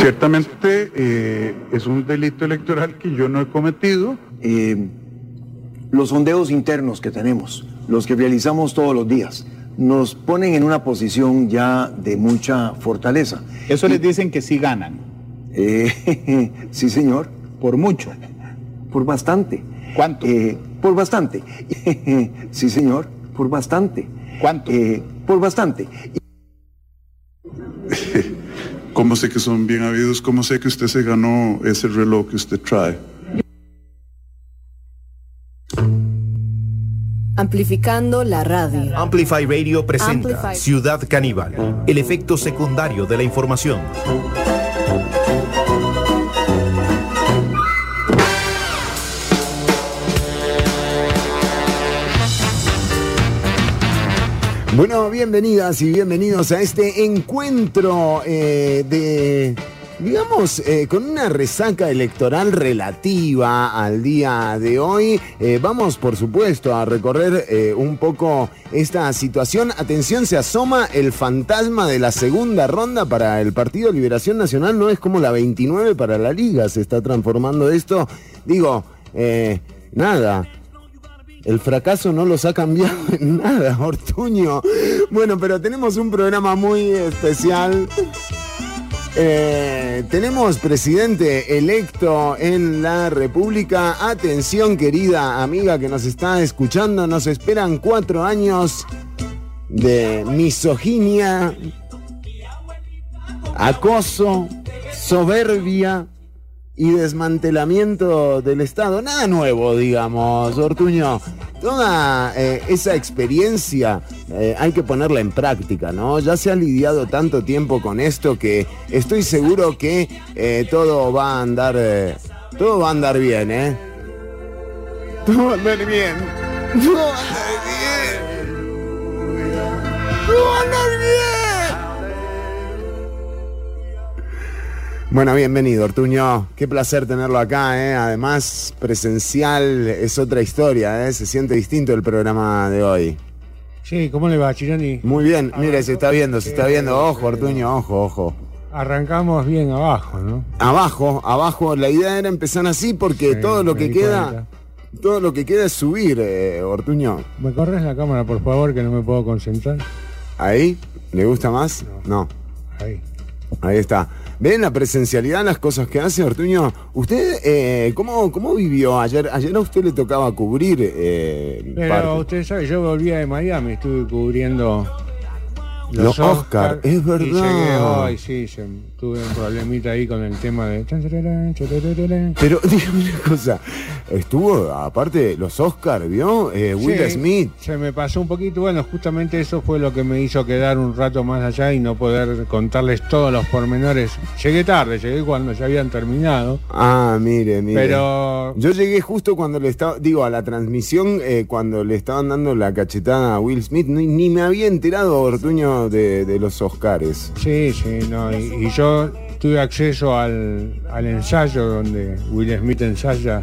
Ciertamente eh, es un delito electoral que yo no he cometido. Eh, los sondeos internos que tenemos, los que realizamos todos los días, nos ponen en una posición ya de mucha fortaleza. Eso les dicen que sí ganan. Eh, sí, señor. Por mucho. Por bastante. ¿Cuánto? Eh, por bastante. sí, señor. Por bastante. ¿Cuánto? Eh, por bastante. ¿Cómo sé que son bien habidos? ¿Cómo sé que usted se ganó ese reloj que usted trae? Amplificando la radio. Amplify Radio presenta Amplify. Ciudad Caníbal, el efecto secundario de la información. Bueno, bienvenidas y bienvenidos a este encuentro eh, de, digamos, eh, con una resaca electoral relativa al día de hoy. Eh, vamos, por supuesto, a recorrer eh, un poco esta situación. Atención, se asoma el fantasma de la segunda ronda para el Partido Liberación Nacional. No es como la 29 para la Liga, se está transformando esto. Digo, eh, nada. El fracaso no los ha cambiado en nada, Ortuño. Bueno, pero tenemos un programa muy especial. Eh, tenemos presidente electo en la República. Atención, querida amiga que nos está escuchando. Nos esperan cuatro años de misoginia, acoso, soberbia y desmantelamiento del Estado. Nada nuevo, digamos, Ortuño. Toda eh, esa experiencia eh, hay que ponerla en práctica, ¿no? Ya se ha lidiado tanto tiempo con esto que estoy seguro que eh, todo va a andar, todo va a andar bien, ¿eh? Todo va a andar bien. Todo va a andar bien. Todo va a andar bien. Bueno, bienvenido, Ortuño. Qué placer tenerlo acá, ¿eh? Además, presencial es otra historia, ¿eh? Se siente distinto el programa de hoy. Sí, ¿cómo le va, Chironi? Muy bien, mire, se está viendo, se está viendo. Ojo, Ortuño, ojo, ojo. Arrancamos bien abajo, ¿no? Abajo, abajo, la idea era empezar así porque Sí, todo lo que queda, cuenta. todo lo que queda es subir, eh, Ortuño. ¿Me corres la cámara, por favor, que no me puedo concentrar? ¿Ahí? ¿Le gusta más? No. Ahí. Ahí está. ¿Ven la presencialidad, las cosas que hace Ortuño? ¿Usted eh, ¿cómo, cómo vivió ayer? Ayer a usted le tocaba cubrir eh, Pero parte. usted sabe, yo volvía de Miami, estuve cubriendo Los Oscar, es Y verdad. llegué hoy, sí, se- tuve un problemita ahí con el tema de... Pero dígame una cosa, estuvo, aparte, los Oscar, ¿vio? Eh, Will Sí, Smith. Se me pasó un poquito, bueno, justamente eso fue lo que me hizo quedar un rato más allá y no poder contarles todos los pormenores. Llegué tarde, llegué cuando ya habían terminado, Ah, mire, mire. pero Yo llegué justo cuando le estaba, digo, a la transmisión, eh, cuando le estaban dando la cachetada a Will Smith, ni, ni me había enterado, Ortuño, de, de los Oscars. Sí, sí, no, y, y yo tuve acceso al, al ensayo donde Will Smith ensaya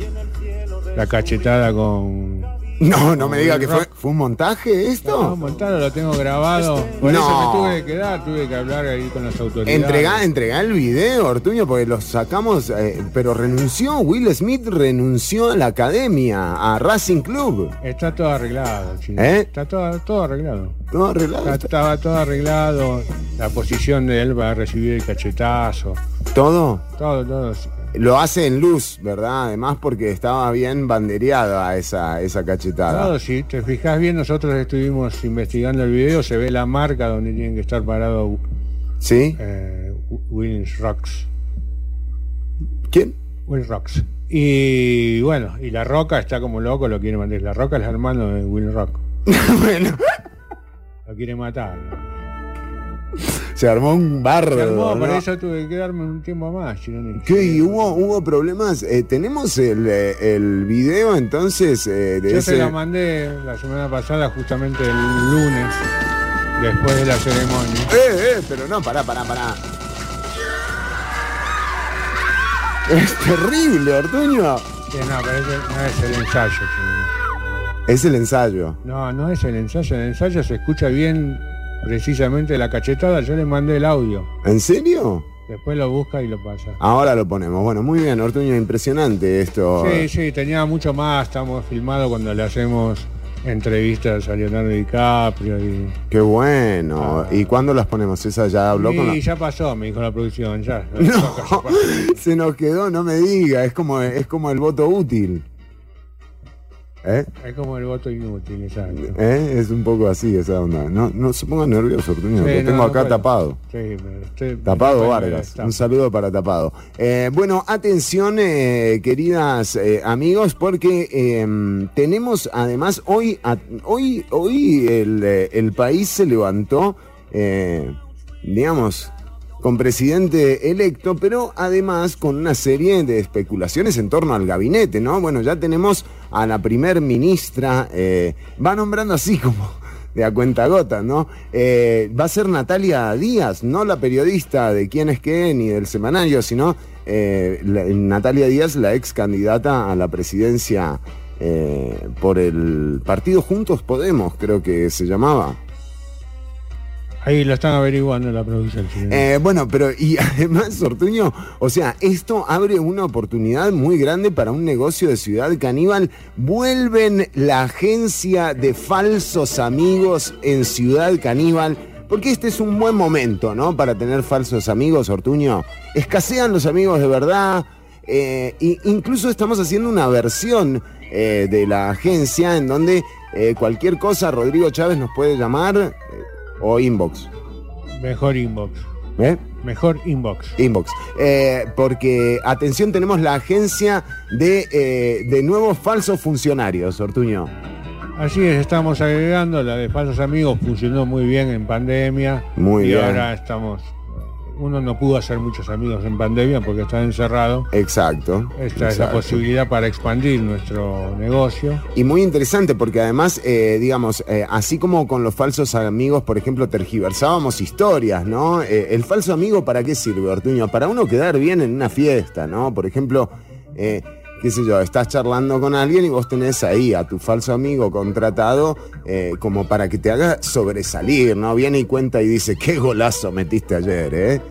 la cachetada con... No, no me diga que fue, un montaje esto. No, montado, lo tengo grabado. Por No. eso me tuve que quedar, tuve que hablar ahí con las autoridades. Entregá, entregá el video, Ortuño, porque lo sacamos, eh, pero renunció, Will Smith renunció a la academia, a Racing Club. Está todo arreglado, chino. ¿Eh? Está todo, todo arreglado. ¿No? Arreglado. Está- Estaba todo arreglado, la posición de él para recibir el cachetazo, Todo todo, todo. Lo hace en luz, ¿verdad? Además porque estaba bien bandereada esa, esa cachetada. Todo, si te fijas bien, nosotros estuvimos investigando el video, se ve la marca donde tienen que estar parados ¿Sí? eh, Will Rocks. ¿Quién? Will Rocks. Y bueno, y La Roca está como loco, lo quiere matar. La Roca es el hermano de Will Rock. bueno, Lo quiere matar. se armó un barro. Se armó, por ¿no? eso tuve que quedarme un tiempo más. ¿Qué? ¿Y hubo, hubo problemas? Eh, ¿Tenemos el, eh, el video entonces eh, de Yo ese...? se lo mandé la semana pasada, justamente el lunes, después de la ceremonia. Eh, eh, pero no, pará, pará, pará. Es terrible, Ortuño. Que no, pero ese no es el ensayo, Chironi. Es el ensayo. No, no es el ensayo. El ensayo se escucha bien precisamente la cachetada. Yo le mandé el audio. ¿En serio? Después lo busca y lo pasa. Ahora lo ponemos. Bueno, muy bien, Ortuño, impresionante esto. Sí, sí, tenía mucho más. Estamos filmados cuando le hacemos entrevistas a Leonardo DiCaprio y. Qué bueno. ¿Y cuándo las ponemos? ¿Esa ya habló con la... Ya pasó, me dijo la producción, ya. No, se nos quedó, no me diga. Es como, es como el voto útil. ¿Eh? Es como el voto inútil, exacto. ¿Eh? Es un poco así esa onda. No, no se ponga nervioso, Ortuño, Sí, no, tengo acá tapado. Sí, usted- Tapado Vargas. Un saludo para Tapado. Eh, bueno, atención, queridas amigos, porque eh, tenemos además hoy, a- hoy, hoy el, el país se levantó, digamos, con presidente electo, pero además con una serie de especulaciones en torno al gabinete, ¿no? Bueno, ya tenemos a la primer ministra, eh, va nombrando así como de a cuenta gota, ¿no? Eh, va a ser Natalia Díaz, no la periodista de quién es qué ni del semanario, sino eh, Natalia Díaz, la ex candidata a la presidencia por el partido Juntos Podemos, creo que se llamaba. Ahí lo están averiguando en la producción. sí. Eh, bueno, pero y además, Ortuño, o sea, esto abre una oportunidad muy grande para un negocio de Ciudad Caníbal. Vuelven la agencia de falsos amigos en Ciudad Caníbal. Porque este es un buen momento, ¿no? Para tener falsos amigos, Ortuño. Escasean los amigos de verdad. eh, incluso estamos haciendo una versión eh, de la agencia en donde cualquier cosa Rodrigo Chávez nos puede llamar o inbox. Mejor inbox. ¿Eh? Mejor inbox. Inbox. Eh, porque, atención, tenemos la agencia de, eh, de nuevos falsos funcionarios, Ortuño. Así es, estamos agregando, la de falsos amigos funcionó muy bien en pandemia. Muy y bien. ahora estamos, uno no pudo hacer muchos amigos en pandemia porque está encerrado. Exacto. Esta es la posibilidad para expandir nuestro negocio. Y muy interesante porque además, eh, digamos, eh, así como con los falsos amigos, por ejemplo, tergiversábamos historias, ¿no? Eh, el falso amigo, ¿para qué sirve, Ortuño? Para uno quedar bien en una fiesta, ¿no? Por ejemplo, qué sé yo, estás charlando con alguien y vos tenés ahí a tu falso amigo contratado eh, como para que te haga sobresalir, ¿no? Viene y cuenta y dice, qué golazo metiste ayer, ¿eh?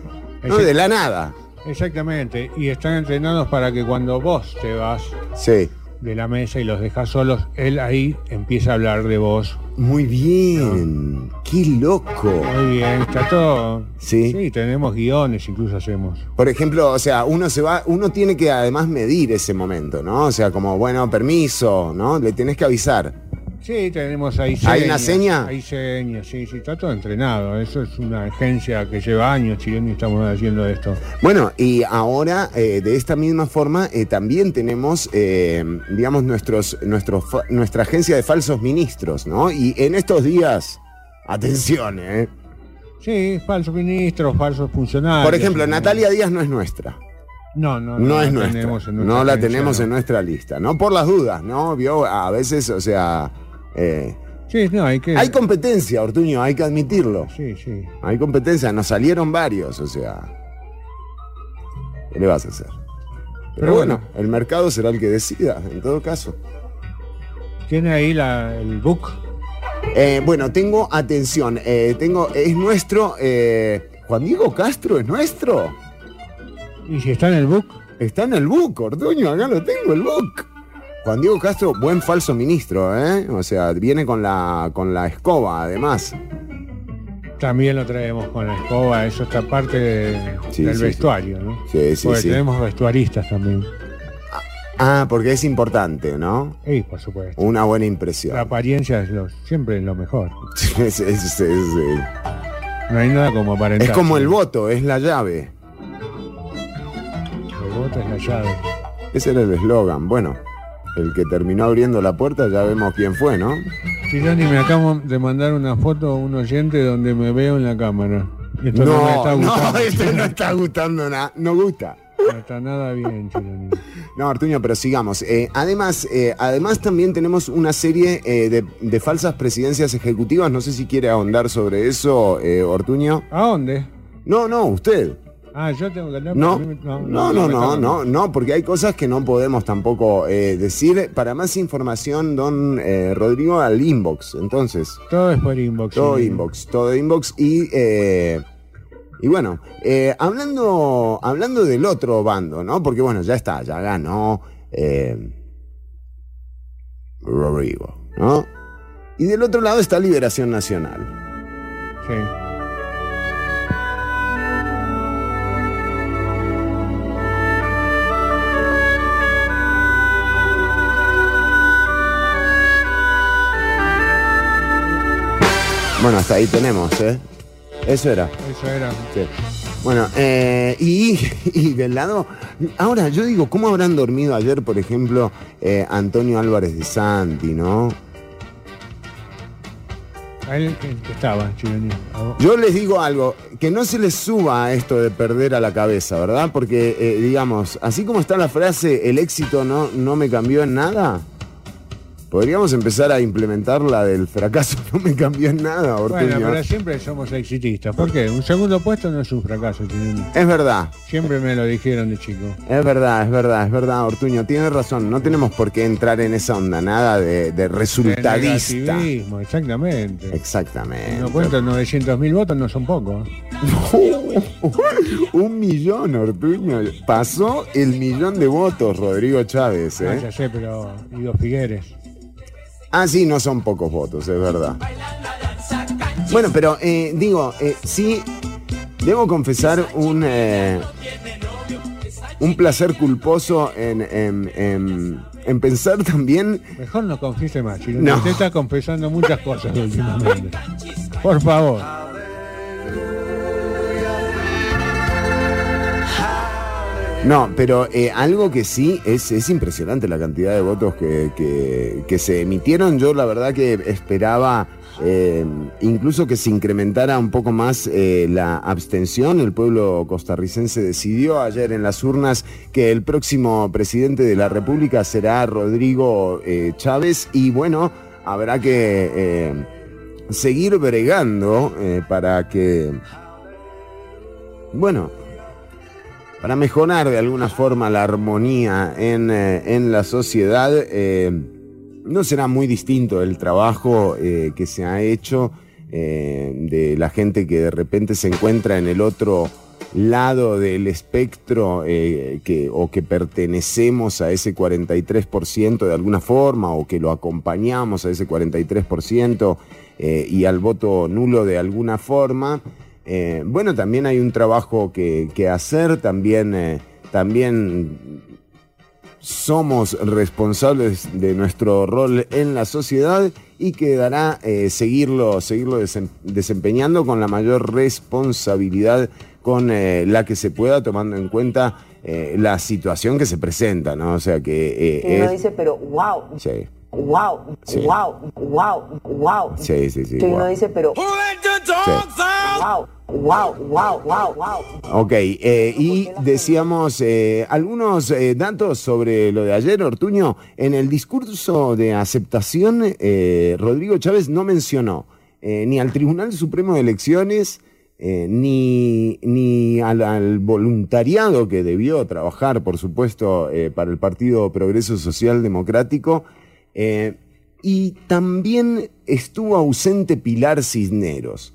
No, de la nada. Exactamente, y están entrenados para que cuando vos te vas Sí. De la mesa y los dejas solos, él ahí empieza a hablar de vos. Muy bien. Qué loco. Muy bien, está todo. Sí. Sí, tenemos guiones, incluso hacemos. Por ejemplo, o sea, uno se va, uno tiene que además medir ese momento, ¿no? O sea, como, bueno, permiso, ¿no? Le tenés que avisar. Sí, tenemos ahí ¿Hay una seña? Hay señas, sí, sí, está todo entrenado. Eso es una agencia que lleva años, Chileno, y estamos haciendo esto. Bueno, y ahora, eh, de esta misma forma, eh, también tenemos, eh, digamos, nuestros, nuestros, nuestra agencia de falsos ministros, ¿no? Y en estos días, atención, ¿eh? Sí, falsos ministros, falsos funcionarios. Por ejemplo, ¿no? Natalia Díaz no es nuestra. No, no, No, es la nuestra. tenemos en nuestra no la tenemos no. en nuestra lista, ¿no? Por las dudas, ¿no? Vio, a veces, o sea, eh, Sí, no, hay que. hay competencia, Ortuño, hay que admitirlo. Sí, sí. Hay competencia, nos salieron varios, o sea. ¿Qué le vas a hacer? Pero, Pero bueno, bueno. el mercado será el que decida, en todo caso. Tiene ahí la, el book. Eh, bueno, tengo atención, eh, tengo, es nuestro, eh, Juan Diego Castro es nuestro. Y si está en el book, Está en el book, Ortuño, acá lo tengo, el book. Juan Diego Castro, buen falso ministro, ¿eh? O sea, viene con la, con la escoba, además. también lo traemos con la escoba. Eso está parte de- Sí, del sí, sí. vestuario, ¿no? Sí, sí, Porque sí. tenemos vestuaristas también. Ah, porque es importante, ¿no? Sí, por supuesto. Una buena La impresión. apariencia es lo, siempre lo mejor. Es- es- es- No hay nada como aparentar. es como el voto, es la llave. El voto es la llave. Ese era el eslogan. Bueno, el que terminó abriendo la puerta ya vemos quién fue, ¿no? Chironi, me acabo de mandar una foto a un oyente donde me veo en la cámara. Esto no, me está No, no, gustando. este no está gustando nada. No gusta. No está nada bien, Chironi. No, Artuño, pero sigamos. Eh, además, eh, además también tenemos una serie eh, de, de falsas presidencias ejecutivas. No sé si quiere ahondar sobre eso, eh, Ortuño. ¿A dónde? No, no, usted. Ah, yo tengo que hablar. No, no, no, no, no, no, no, porque hay cosas que no podemos tampoco eh, decir. Para más información, don eh, Rodrigo, al inbox. Entonces, Todo es por inbox. todo sí. inbox, todo inbox y, eh, Y bueno, hablando, hablando del otro bando, ¿no? Porque bueno, ya está, ya ganó Rodrigo, ¿no? Y del otro lado está Liberación Nacional. Sí. Bueno, hasta ahí tenemos, ¿eh? Eso era. Eso era. Sí. Bueno, eh, y, y del lado. Ahora, yo digo, ¿cómo habrán dormido ayer, por ejemplo, eh, Antonio Álvarez de Santi, ¿no? A él que estaba, Chironi. Yo les digo algo, que no se les suba esto de perder a la cabeza, ¿verdad? Porque, eh, digamos, así como está la frase, el éxito no, no me cambió en nada, podríamos empezar a implementar la del fracaso no me cambió en nada, Ortuño. Bueno, pero siempre somos exitistas. ¿Por qué? Un segundo puesto no es un fracaso. Es verdad, Siempre me lo dijeron de chico. es verdad, es verdad, es verdad, Ortuño, tienes razón, no tenemos por qué entrar en esa onda, nada de, de resultadista. exactamente. Exactamente. No cuento 900 mil votos, no son pocos. Un millón, Ortuño. Pasó el millón de votos, Rodrigo Chávez. Ah, ¿eh? ya sé, pero Guido Figueres. Ah, sí, no son pocos votos, es verdad. Bueno, pero eh, digo, eh, sí, debo confesar un, eh, un placer culposo en, en- en- en pensar también Mejor no confiese más, Chironi. No. Usted está confesando muchas cosas últimamente. Por favor. No, pero eh, algo que sí es, es impresionante la cantidad de votos que, que- se emitieron. Yo la verdad que esperaba eh, incluso que se incrementara un poco más eh, la abstención. El pueblo costarricense decidió ayer en las urnas que el próximo presidente de la República será Rodrigo eh, Chávez y bueno, habrá que seguir bregando para que, bueno, para mejorar de alguna forma la armonía en, eh, en la sociedad. eh, no será muy distinto el trabajo eh, que se ha hecho de la gente que de repente se encuentra en el otro lado del espectro que, o que pertenecemos a ese 43% de alguna forma o que lo acompañamos a ese 43% eh, y al voto nulo de alguna forma. Eh, bueno, también hay un trabajo que, que hacer, también, eh, también somos responsables de nuestro rol en la sociedad y quedará eh, seguirlo, seguirlo desem- desempeñando con la mayor responsabilidad con eh, la que se pueda, tomando en cuenta eh, la situación que se presenta, ¿no? O sea que... uno es- dice, pero wow, Sí, wow, Sí. wow, wow, wow. sí, sí, sí. Que uno guau. dice, pero wow, wow, wow, wow, wow. Ok, eh, y decíamos eh, algunos eh, datos sobre lo de ayer, Ortuño. En el discurso de aceptación, eh, Rodrigo Chávez no mencionó eh, ni al Tribunal Supremo de Elecciones, eh, ni, ni al, al voluntariado que debió trabajar, por supuesto, eh, para el Partido Progreso Social Democrático. Eh, y también estuvo ausente Pilar Cisneros.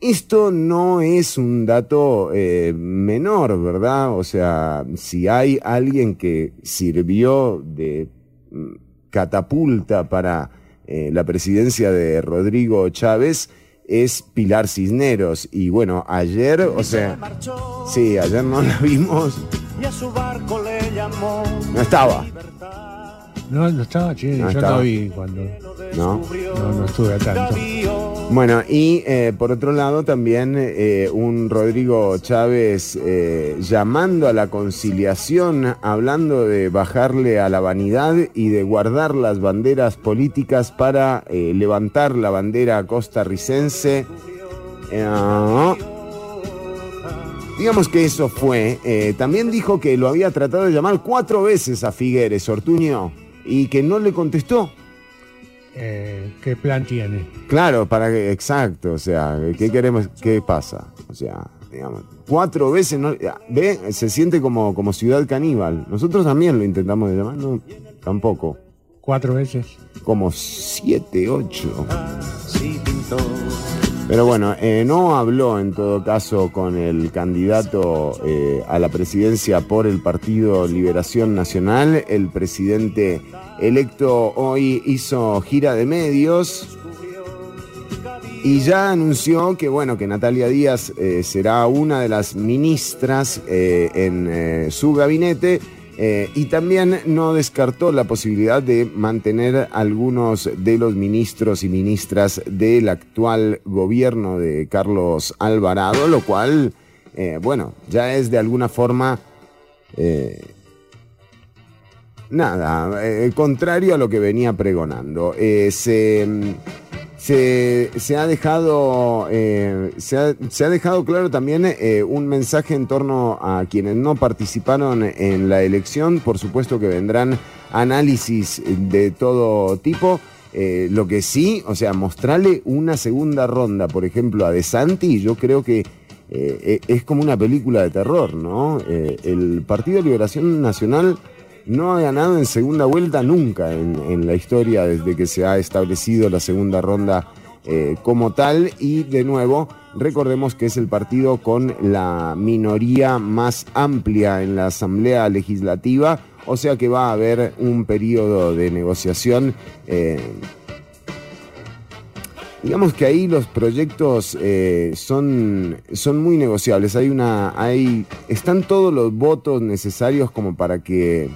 Esto no es un dato eh, menor, ¿verdad? O sea, si hay alguien que sirvió de mm, catapulta para eh, la presidencia de Rodrigo Chávez, es Pilar Cisneros. Y bueno, ayer, o sea, sí, ayer no la vimos. No estaba, No, no estaba Chironi. No Yo estaba. no vi cuando. ¿no? No, no estuve a tanto. Bueno, y eh, por otro lado también eh, un Rodrigo Chávez eh, llamando a la conciliación, hablando de bajarle a la vanidad y de guardar las banderas políticas para levantar la bandera costarricense. Digamos que eso fue. También dijo que lo había tratado de llamar cuatro veces a Figueres, Ortuño, y que no le contestó. Eh, ¿Qué plan tiene? Claro, para que, exacto, o sea, ¿qué queremos? ¿Qué pasa? O sea, digamos, cuatro veces, no, ve, se siente como, como ciudad caníbal. Nosotros también lo intentamos de llamar, no, tampoco. ¿Cuatro veces? Como siete, ocho. Pero bueno, eh, no habló en todo caso con el candidato eh, a la presidencia por el Partido Liberación Nacional. El presidente electo hoy hizo gira de medios y ya anunció que bueno que Natalia Díaz eh, será una de las ministras eh, en su gabinete eh, y también no descartó la posibilidad de mantener algunos de los ministros y ministras del actual gobierno de Carlos Alvarado, lo cual, eh, bueno, ya es de alguna forma, eh, nada, contrario a lo que venía pregonando. Se, se, se ha dejado, eh, se, ha, se ha dejado claro también eh, un mensaje en torno a quienes no participaron en la elección. Por supuesto que vendrán análisis de todo tipo. Eh, lo que sí, o sea, mostrarle una segunda ronda, por ejemplo, a De Santi, yo creo que eh, es como una película de terror, ¿no? Eh, el Partido de Liberación Nacional no ha ganado en segunda vuelta nunca en, la historia desde que se ha establecido la segunda ronda eh, como tal y de nuevo recordemos que es el partido con la minoría más amplia en la Asamblea Legislativa, o sea que va a haber un periodo de negociación. eh, Digamos que ahí los proyectos eh, son, son muy negociables. Hay una, hay, están todos los votos necesarios como para que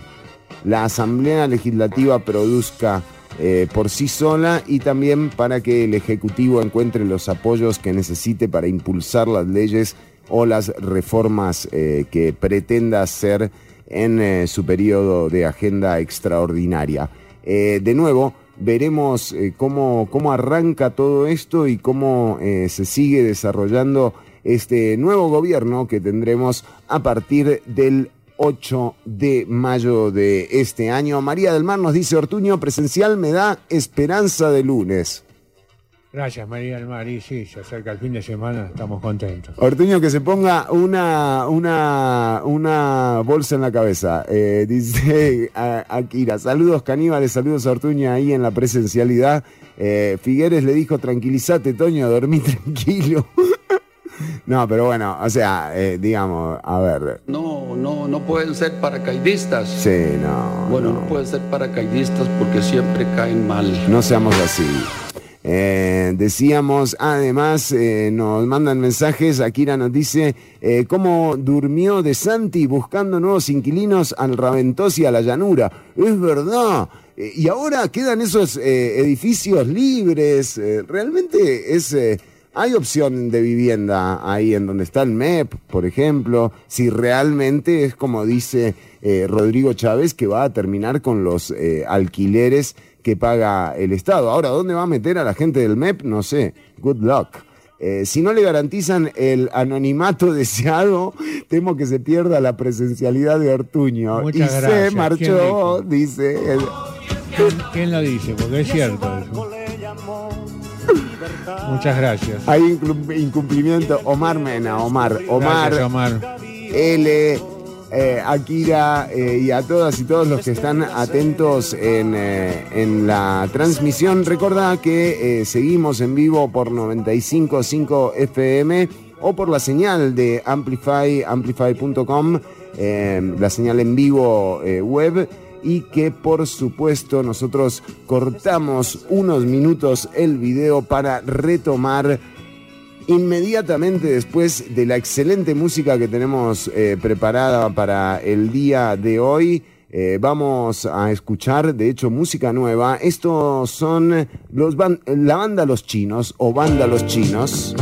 la Asamblea Legislativa produzca eh, por sí sola y también para que el Ejecutivo encuentre los apoyos que necesite para impulsar las leyes o las reformas eh, que pretenda hacer en eh, su periodo de agenda extraordinaria. De nuevo, veremos cómo, cómo arranca todo esto y cómo se sigue desarrollando este nuevo gobierno que tendremos a partir del 8 de mayo de este año. María del Mar nos dice, Ortuño, presencial me da esperanza de lunes. Gracias, María del Mar. Y sí, se acerca el fin de semana, estamos contentos. Ortuño, que se ponga una, una, una bolsa en la cabeza. Eh, dice a- Akira, saludos caníbales, saludos a Ortuño ahí en la presencialidad. Eh, Figueres le dijo, tranquilízate, Toño, dormí tranquilo. no, pero bueno, o sea, eh, digamos, a ver, No, no, no pueden ser paracaidistas. sí, no, Bueno, no, no pueden ser paracaidistas porque siempre caen mal. no seamos así. Eh, decíamos, además, eh, nos mandan mensajes, Akira nos dice, eh, cómo durmió de Santi buscando nuevos inquilinos al Raventós y a la llanura. Es verdad. Y ahora quedan esos edificios libres. realmente es... hay opción de vivienda ahí en donde está el MEP, por ejemplo, si realmente es como dice eh, Rodrigo Chávez, que va a terminar con los eh, alquileres que paga el Estado. Ahora, ¿dónde va a meter a la gente del MEP? No sé. Good luck. Eh, si no le garantizan el anonimato deseado, temo que se pierda la presencialidad de Ortuño. Muchas y se gracias. ¿Quién marchó, dijo? dice. el- ¿Quién, quién lo dice? Porque es cierto. eso. Muchas gracias. Hay incum- incumplimiento. Omar Mena, Omar. Omar. Gracias, Omar. L, eh, Akira eh, y a todas y todos los que están atentos en, eh, en la transmisión. Recordá que seguimos en vivo por 95.5 FM o por la señal de Amplify, amplify.com, la señal en vivo web. Y que por supuesto nosotros cortamos unos minutos el video para retomar Inmediatamente después de la excelente música que tenemos eh, preparada para el día de hoy, eh, vamos a escuchar, de hecho, música nueva. Estos son los ban- la banda Los Chinos o Banda Los Chinos.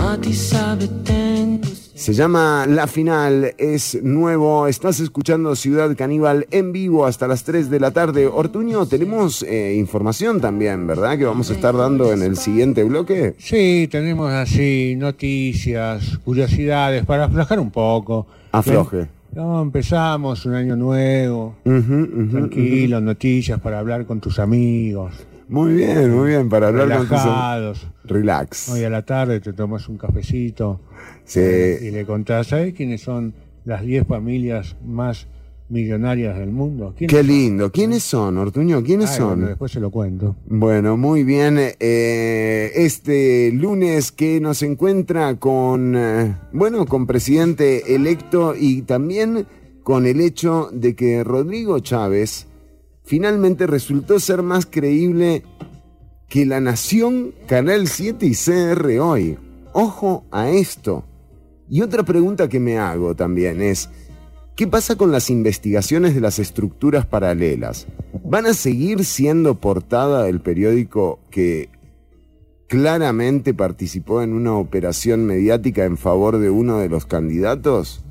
Se llama La Final, es nuevo. Estás escuchando Ciudad Caníbal en vivo hasta las 3 de la tarde. Ortuño, tenemos eh, información también, ¿verdad? Que vamos a estar dando en el siguiente bloque. Sí, tenemos así noticias, curiosidades para aflojar un poco. Afloje. No, empezamos un año nuevo, tranquilo, noticias para hablar con tus amigos, Muy bien, muy bien, para hablar con tus... relajados. Relax. Hoy a la tarde te tomas un cafecito Sí. y le contás, ¿sabes quiénes son las 10 familias más millonarias del mundo. ¿Quién- Qué lindo. ¿Quiénes son, Ortuño? ¿Quiénes Ay, son? bueno, después se lo cuento. Bueno, muy bien. Eh, este lunes que nos encuentra con, eh, bueno, con presidente electo y también con el hecho de que Rodrigo Chávez finalmente resultó ser más creíble que La Nación, Canal 7 y CR hoy. Ojo a esto. Y otra pregunta que me hago también es, ¿qué pasa con las investigaciones de las estructuras paralelas? ¿Van a seguir siendo portada del periódico que claramente participó en una operación mediática en favor de uno de los candidatos?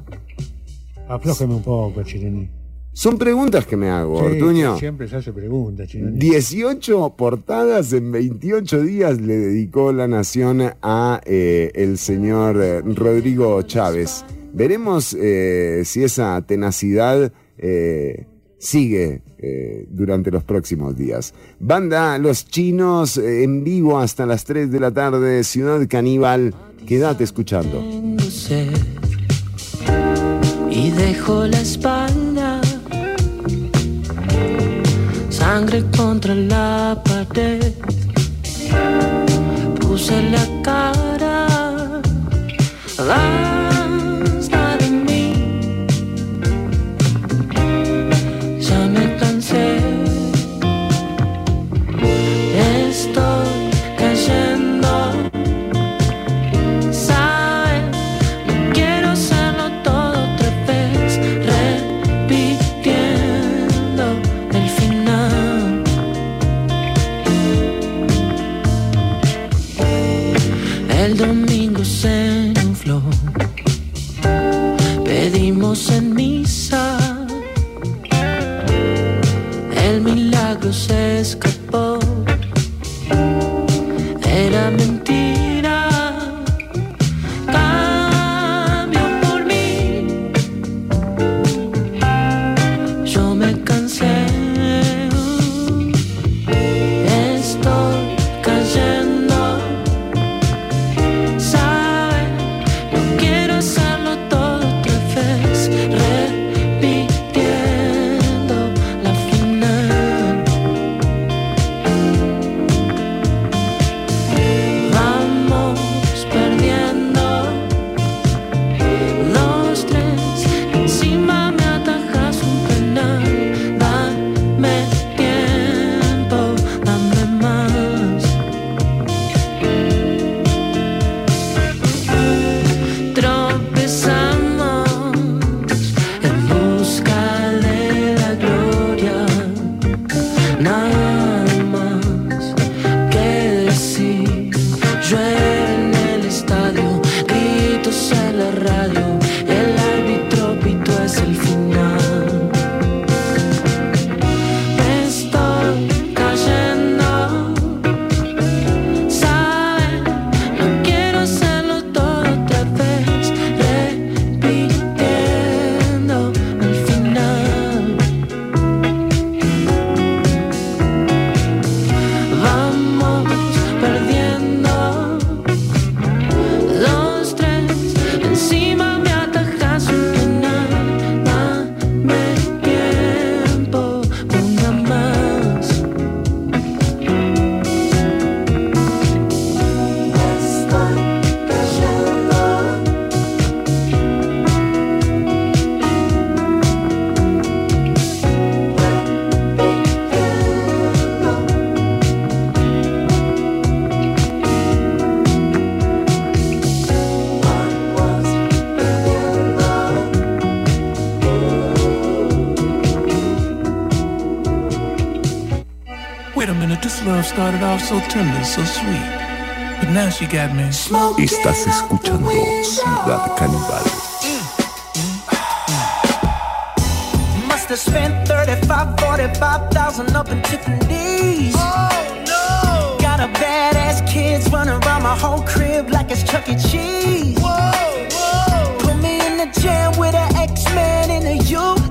Aflójeme un poco, Chirení. Son preguntas que me hago, Sí, Ortuño. Siempre se hace preguntas, Chirení. 18 portadas en 28 días le dedicó la nación a eh, el señor eh, Rodrigo Chávez. Veremos eh, si esa tenacidad eh, sigue eh, durante los próximos días. Banda Los Chinos en vivo hasta las 3 de la tarde, Ciudad Caníbal. Quédate escuchando. Y dejo la espalda, sangre contra la pared. Puse la cara, started off so tender, so sweet. But now she got me. Estás escuchando Ciudad Caníbal. Mm-hmm. Must have spent 35, 45,000 up in Tiffany's. Oh no! Got a badass kids running around my whole crib like it's Chuck E. Cheese. Whoa, whoa! Put me in the jam with an X-Man in the UFC.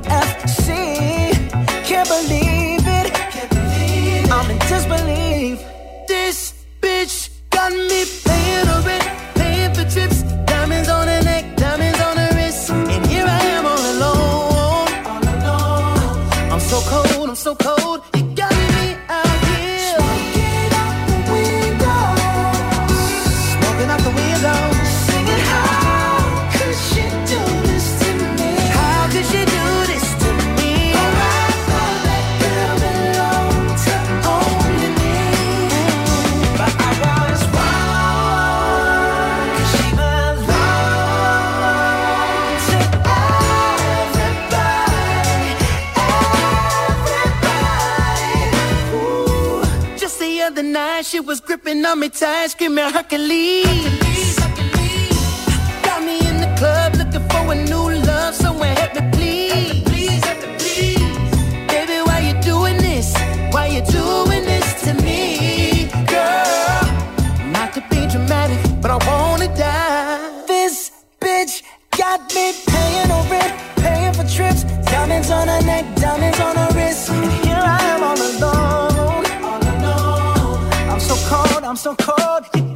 Got me paying over it, paying for trips. Diamonds on her neck, diamonds on her wrist. And here I am all alone. All alone. I'm so cold, I'm so cold.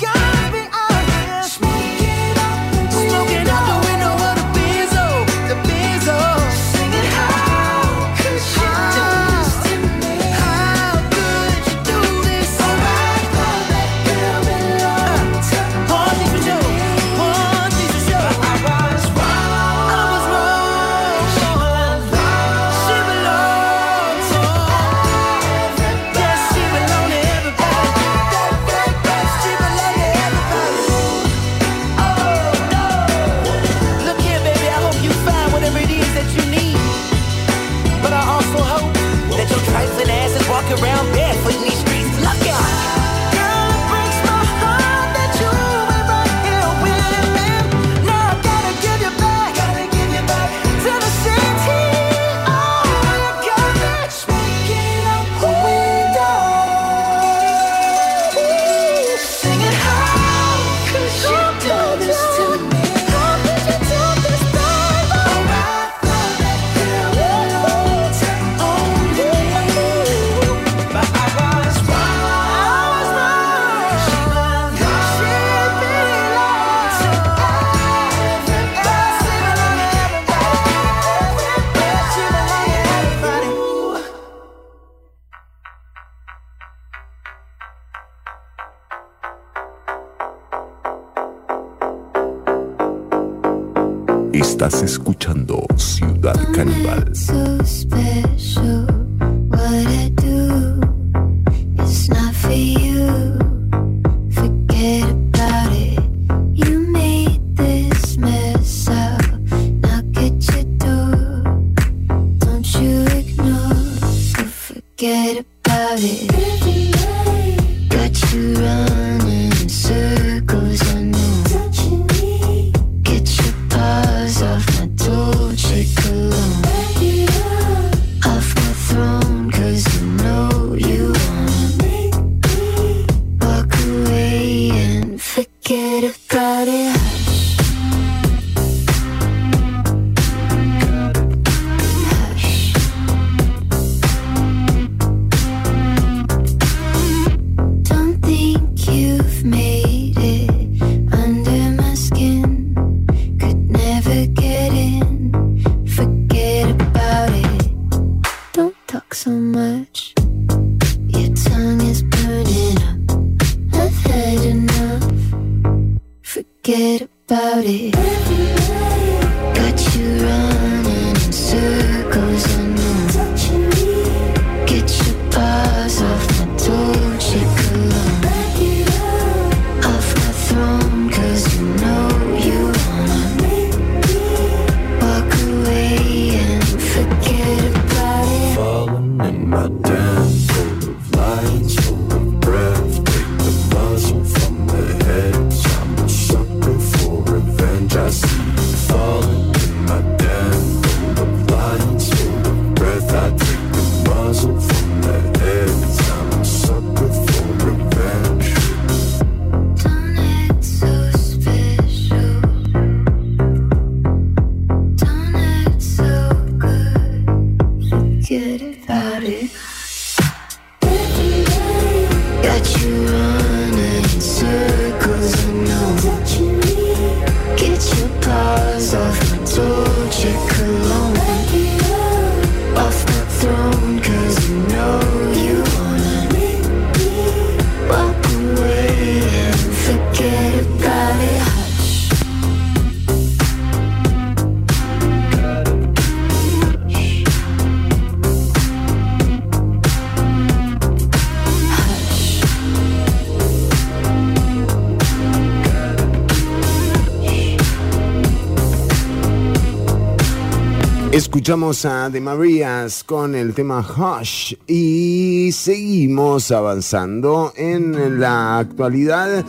Escuchamos a The Marías con el tema Hush y seguimos avanzando en la actualidad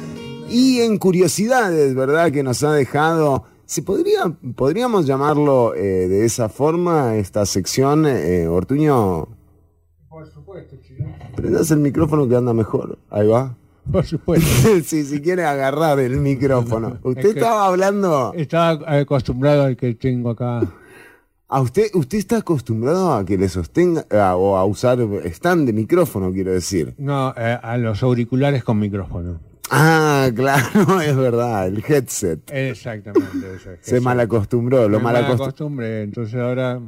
y en curiosidades, ¿verdad? Que nos ha dejado. ¿Se podría, podríamos llamarlo eh, de esa forma, esta sección, eh, Ortuño? Por supuesto, chino. Prendas el micrófono que anda mejor. Ahí va. Por supuesto. sí, si quiere agarrar el micrófono. Usted Es que- estaba hablando. Estaba acostumbrado al que tengo acá. ¿A usted, usted está acostumbrado a que le sostenga a- o a usar stand de micrófono, quiero decir? No, eh, a los auriculares con micrófono. Ah, claro, es verdad, el headset. Exactamente. eso es. Se malacostumbró, lo malacostumbré, entonces ahora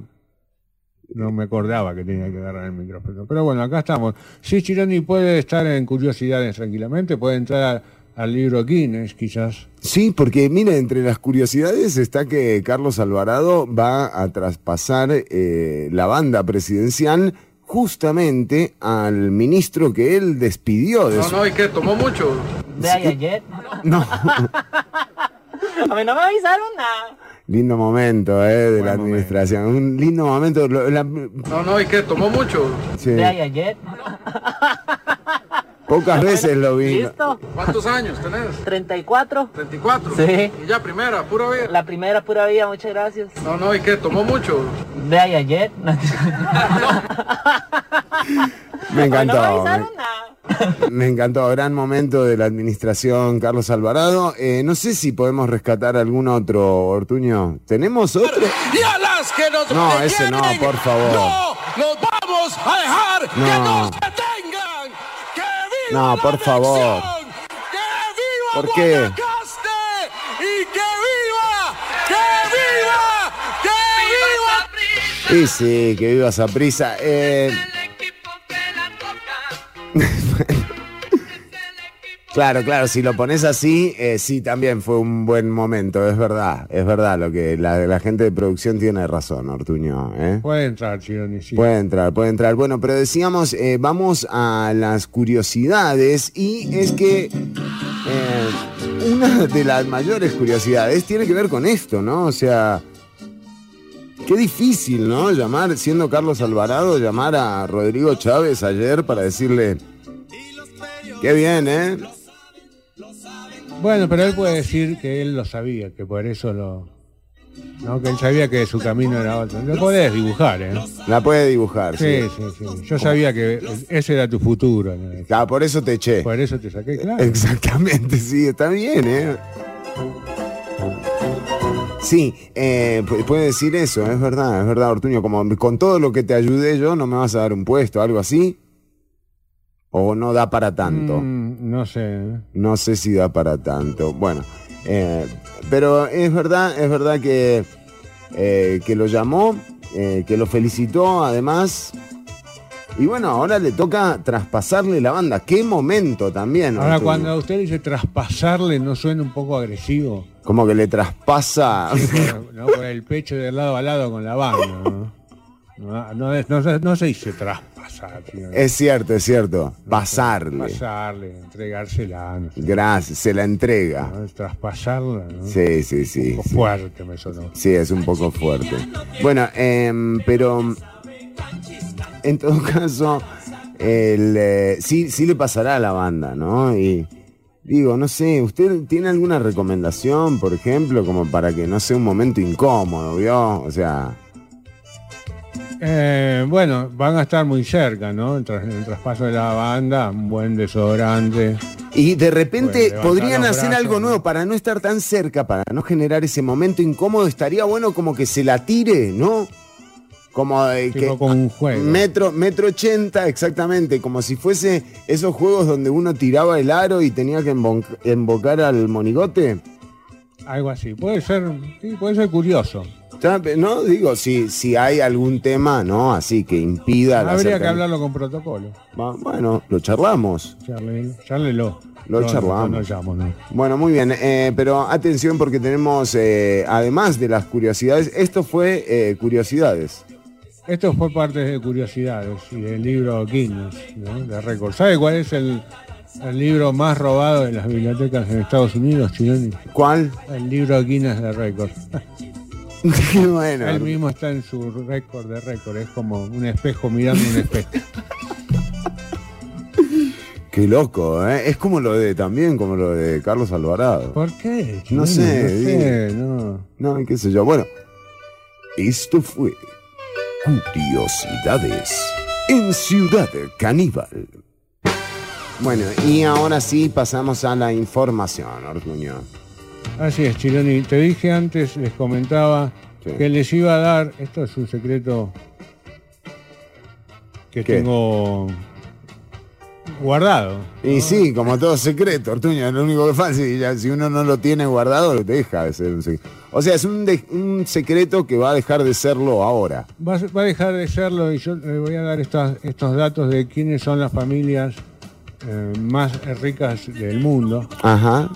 no me acordaba que tenía que agarrar el micrófono. Pero bueno, acá estamos. Sí, Chironi puede estar en curiosidades tranquilamente, puede entrar a- al libro Guinness quizás. Sí, porque mire, entre las curiosidades está que Carlos Alvarado va a traspasar eh, la banda presidencial justamente al ministro que él despidió de No, su... no, ¿y qué? ¿Tomó mucho? De ahí ayer. No, A mí no me avisaron nada. lindo momento eh, de la administración. Un lindo momento. la- No, no, ¿y qué? ¿Tomó mucho? sí, De ahí ayer. pocas veces lo vi. ¿Listo? ¿Cuántos años tenés? 34. ¿34? Sí. ¿Y ya primera, pura vida? La primera pura vida, muchas gracias. No, no, ¿y qué? ¿Tomó mucho? De ahí ayer. Me encantó. No me me- avisaron nada. Me encantó, gran momento de la administración Carlos Alvarado. Eh, no sé si podemos rescatar algún otro, Ortuño. ¿Tenemos otro? Y a las que nos No, ese no, por favor. No nos vamos a dejar que No. nos detengan. ¡Que viva No, por favor. ¿Por qué? ¡Y que viva! ¡Que viva! ¡Que viva! Y sí, que viva esa prisa. Eh... claro, claro, si lo pones así, eh, sí, también fue un buen momento, es verdad, es verdad lo que la, la gente de producción tiene razón, Ortuño. ¿eh? Puede entrar, Chironi, sí. Puede entrar, puede entrar. Bueno, pero decíamos, eh, vamos a las curiosidades y es que eh, una de las mayores curiosidades tiene que ver con esto, ¿no? O sea, qué difícil, ¿no? Llamar, siendo Carlos Alvarado, llamar a Rodrigo Chávez ayer para decirle, qué bien, ¿eh? Bueno, pero él puede decir que él lo sabía, que por eso lo... No, que él sabía que su camino era otro. Lo podés dibujar, ¿eh? La puede dibujar, sí. Sí, sí, sí. Yo sabía que ese era tu futuro. ¿no? Ah, por eso te eché. Por eso te saqué, claro. Exactamente, sí, está bien, ¿eh? Sí, eh, pu- puede decir eso, es verdad, es verdad, Ortuño, como con todo lo que te ayudé yo, no me vas a dar un puesto, algo así. O no da para tanto. Mm, no sé. ¿eh? No sé si da para tanto. Bueno, eh, pero es verdad, es verdad que, eh, que lo llamó, eh, que lo felicitó además. Y bueno, ahora le toca traspasarle la banda. Qué momento también. Ahora, cuando usted dice traspasarle, ¿no suena un poco agresivo? Como que le traspasa. Por, ¿no? por el pecho de lado a lado con la banda, ¿no? No, no no se dice traspasar, es cierto, es cierto. Pasarle. pasarle, entregársela, no sé, Gracias, se la entrega. ¿no? traspasarla, ¿no? Sí, sí, sí. Un poco sí. fuerte me sonó. Sí, es un poco fuerte. Bueno, em, pero en todo caso, el, eh, sí, sí le pasará a la banda, ¿no? Y digo, no sé, ¿usted tiene alguna recomendación, por ejemplo, como para que no sea un momento incómodo, ¿vio? O sea, Eh, bueno, van a estar muy cerca, ¿no? El, tras- el traspaso de la banda, un buen desodorante. y de repente Bueno, podrían hacer brazos, algo nuevo para no estar tan cerca, para no generar ese momento incómodo, estaría bueno como que se la tire, ¿no? Como Tipo que como un juego. Metro, metro ochenta, exactamente, como si fuese esos juegos donde uno tiraba el aro y tenía que embocar al monigote. Algo así. Puede ser, sí, puede ser curioso. No, digo, si, si hay algún tema, ¿no? Así que impida la Habría que hablarlo con protocolo. Va- Bueno, lo charlamos. Charle- Charlelo. Lo No, charlamos. No, llamo, no. Bueno, muy bien, eh, pero atención porque tenemos, eh, además de las curiosidades, esto fue eh, curiosidades. Esto fue parte de Curiosidades y del libro Guinness, ¿no? de récord. ¿Sabe cuál es el, el libro más robado de las bibliotecas en Estados Unidos, Chironi? ¿Cuál? El libro Guinness de récord. bueno. Él mismo está en su récord de récord, es como un espejo mirando un espejo. Qué loco, ¿eh? Es como lo de también, como lo de Carlos Alvarado. ¿Por qué? No Chino? sé, no sé, no. No, qué sé yo. Bueno, esto fue Curiosidades en Ciudad Caníbal. Bueno, y ahora sí pasamos a la información, Ortuño. Así es, Chironi. Te dije antes, les comentaba Sí. que les iba a dar, esto es un secreto que ¿Qué? tengo guardado. Y sí, como todo secreto, Ortuño, lo único que pasa ya si uno no lo tiene guardado, lo deja de ser un secreto. O sea, es un, de- un secreto que va a dejar de serlo ahora. Va, a- va a dejar de serlo y yo le voy a dar estas- estos datos de quiénes son las familias eh, más ricas del mundo. Ajá.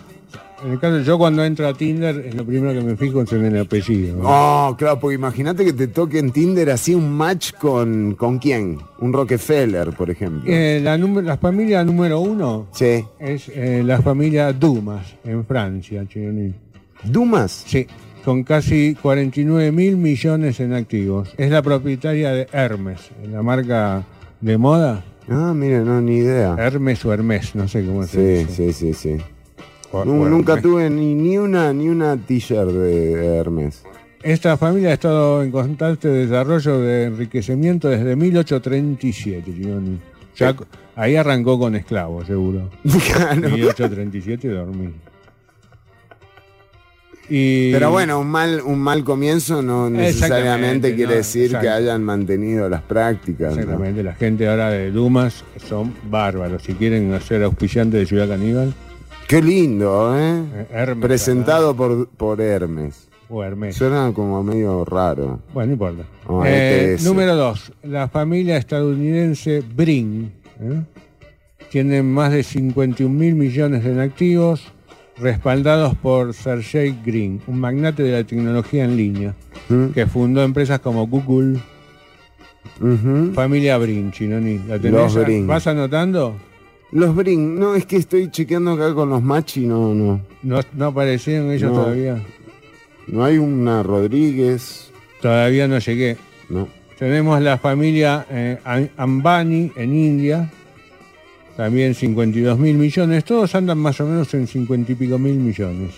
En el caso, yo cuando entro a Tinder, es lo primero que me fijo es en el apellido. ¿no? Oh, claro, porque imagínate que te toque en Tinder así un match con, ¿con quién? Un Rockefeller, por ejemplo. Eh, la, número- la familia número uno Sí. es eh, la familia Dumas, en Francia, Chironi. ¿Dumas? Sí, con casi 49 mil millones en activos. Es la propietaria de Hermes, la marca de moda. Ah, mire, no, ni idea. Hermes o Hermes, no sé cómo se Sí, dice. sí, sí, sí. O- Nu- o nunca tuve ni, ni una ni una t-shirt de Hermes. Esta familia ha estado en constante desarrollo de enriquecimiento desde 1837, Chironi. Ya co- ahí arrancó con esclavos, seguro. Claro. 1837 dormí. Y Pero bueno, un mal, un mal comienzo no necesariamente quiere no, decir que hayan mantenido las prácticas. ¿no? Exactamente, la gente ahora de Dumas son bárbaros. Si quieren hacer auspiciante de Ciudad Caníbal, Qué lindo, ¿eh? eh, Hermes. Presentado por, por Hermes. O Hermes. Suena como medio raro. Bueno, no importa. Oh, Eh, ETS. número dos, la familia estadounidense Brin. ¿eh? Tienen más de 51 mil millones en activos, respaldados por Sergey Green, un magnate de la tecnología en línea, ¿Mm? que fundó empresas como Google. Familia Brin, Chinoni. ¿La tenés? Los Brin. ¿Vas anotando? Los Brin, no, es que estoy chequeando acá con los match y no, no. No, no aparecieron ellos No. todavía. No hay una Rodríguez. Todavía no llegué. No. Tenemos la familia eh, Am- Ambani en India, también 52 mil millones. Todos andan más o menos en 50 y pico mil millones.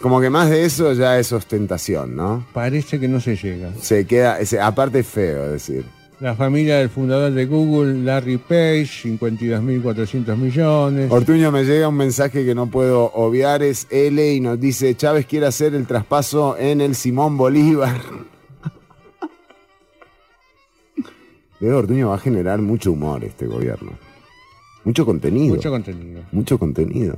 Como que más de eso ya es ostentación, ¿no? Parece que no se llega. Se queda, ese- aparte es feo decir. La familia del fundador de Google, Larry Page, 52 mil 400 millones. Ortuño me llega un mensaje que no puedo obviar, es L y nos dice Chávez quiere hacer el traspaso en el Simón Bolívar. Veo Ortuño va a generar mucho humor este gobierno. Mucho contenido. Mucho contenido. Mucho contenido.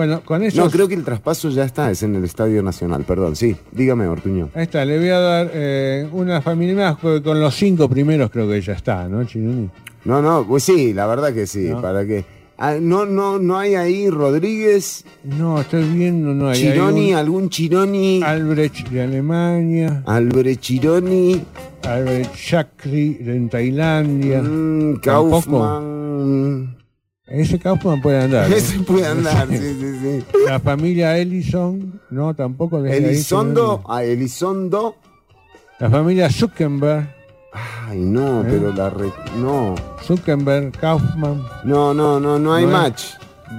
Bueno, con eso. No, creo que el traspaso ya está, es en el Estadio Nacional, perdón. Sí, dígame Ortuño. Ahí está, le voy a dar eh, una familia más, con los cinco primeros creo que ya está, ¿no, Chinoni? No, no, pues sí, la verdad que sí, No. para que... Ah, no, no, no hay ahí Rodríguez, No, estoy viendo, no hay. hay Chironi, un algún Chironi, Albrecht de Alemania, Albrecht Chironi, Albrecht Chakri de Tailandia. mm. Kaufman. Ese Kaufman puede andar. ¿eh? Ese puede andar, sí, sí, sí. La familia Ellison, no, tampoco. desde ahí, Elizondo, Chinoni. ah, Elizondo. La familia Zuckerberg, Ay, no, ¿Eh? pero la re- no. Zuckerberg, Kaufman, No, no, no, no hay No hay- match.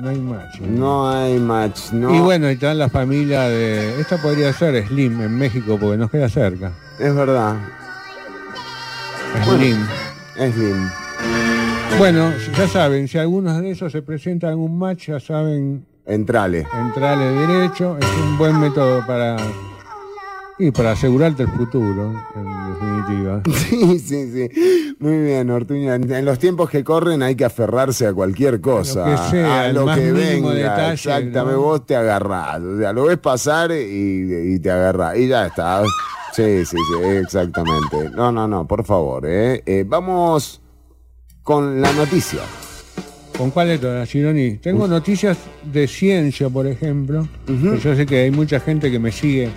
no hay más. ¿eh? No hay match, no. Y bueno, y está la familia de. Esta podría ser Slim en México porque nos queda cerca. Es verdad. Slim. Es Slim. Bueno, ya saben, si algunos de esos se presentan en un match, ya saben Entrale. entrarle derecho. Es un buen método para. Y para asegurarte el futuro, en definitiva. Sí, sí, sí. Muy bien, Ortuño. En, los tiempos que corren hay que aferrarse a cualquier cosa. que sea, a lo más que venga. detalle, Exactamente, ¿no? vos te agarrás. O sea, lo ves pasar y, y te agarrás. Y ya está. Sí, sí, sí, exactamente. No, no, no, por favor. ¿eh? Eh, vamos con la noticia. ¿Con cuál de todas, Gironi? Tengo noticias de ciencia, por ejemplo. Yo sé que hay mucha gente que me sigue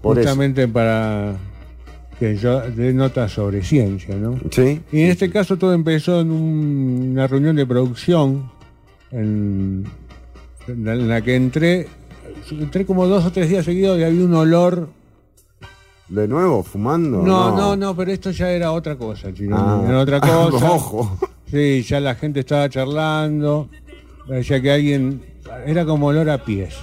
Por eso. justamente para que yo dé notas sobre ciencia, ¿no? Sí. Y en este caso todo empezó en un- una reunión de producción en, en la que entré, entré como dos o tres días seguidos y había un olor ¿De nuevo? ¿Fumando? No, no, no, pero esto ya era otra cosa, chino. Ah. Era otra cosa. Ojo. Sí, ya la gente estaba charlando. Parecía que alguien. Era como olor a pies.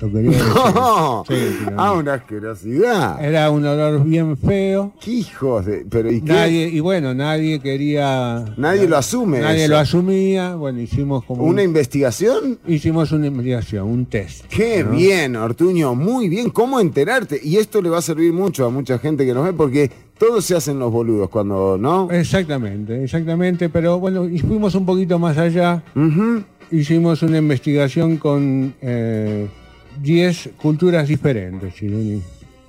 Lo quería decir. No. Sí. Ah, una asquerosidad. Era un olor bien feo. ¿Qué hijos de.? Pero ¿y qué? Nadie, y bueno, nadie quería. Nadie lo asume. Nadie eso. lo asumía. Bueno, hicimos como. ¿Una un- investigación? hicimos una investigación, un test. Qué ¿no? bien, Ortuño, muy bien. ¿Cómo enterarte? Y esto le va a servir mucho a mucha gente que nos ve porque todos se hacen los boludos cuando, ¿no? Exactamente, exactamente, pero bueno, y fuimos un poquito más allá. Hicimos una investigación con eh, 10 culturas diferentes, Chironi.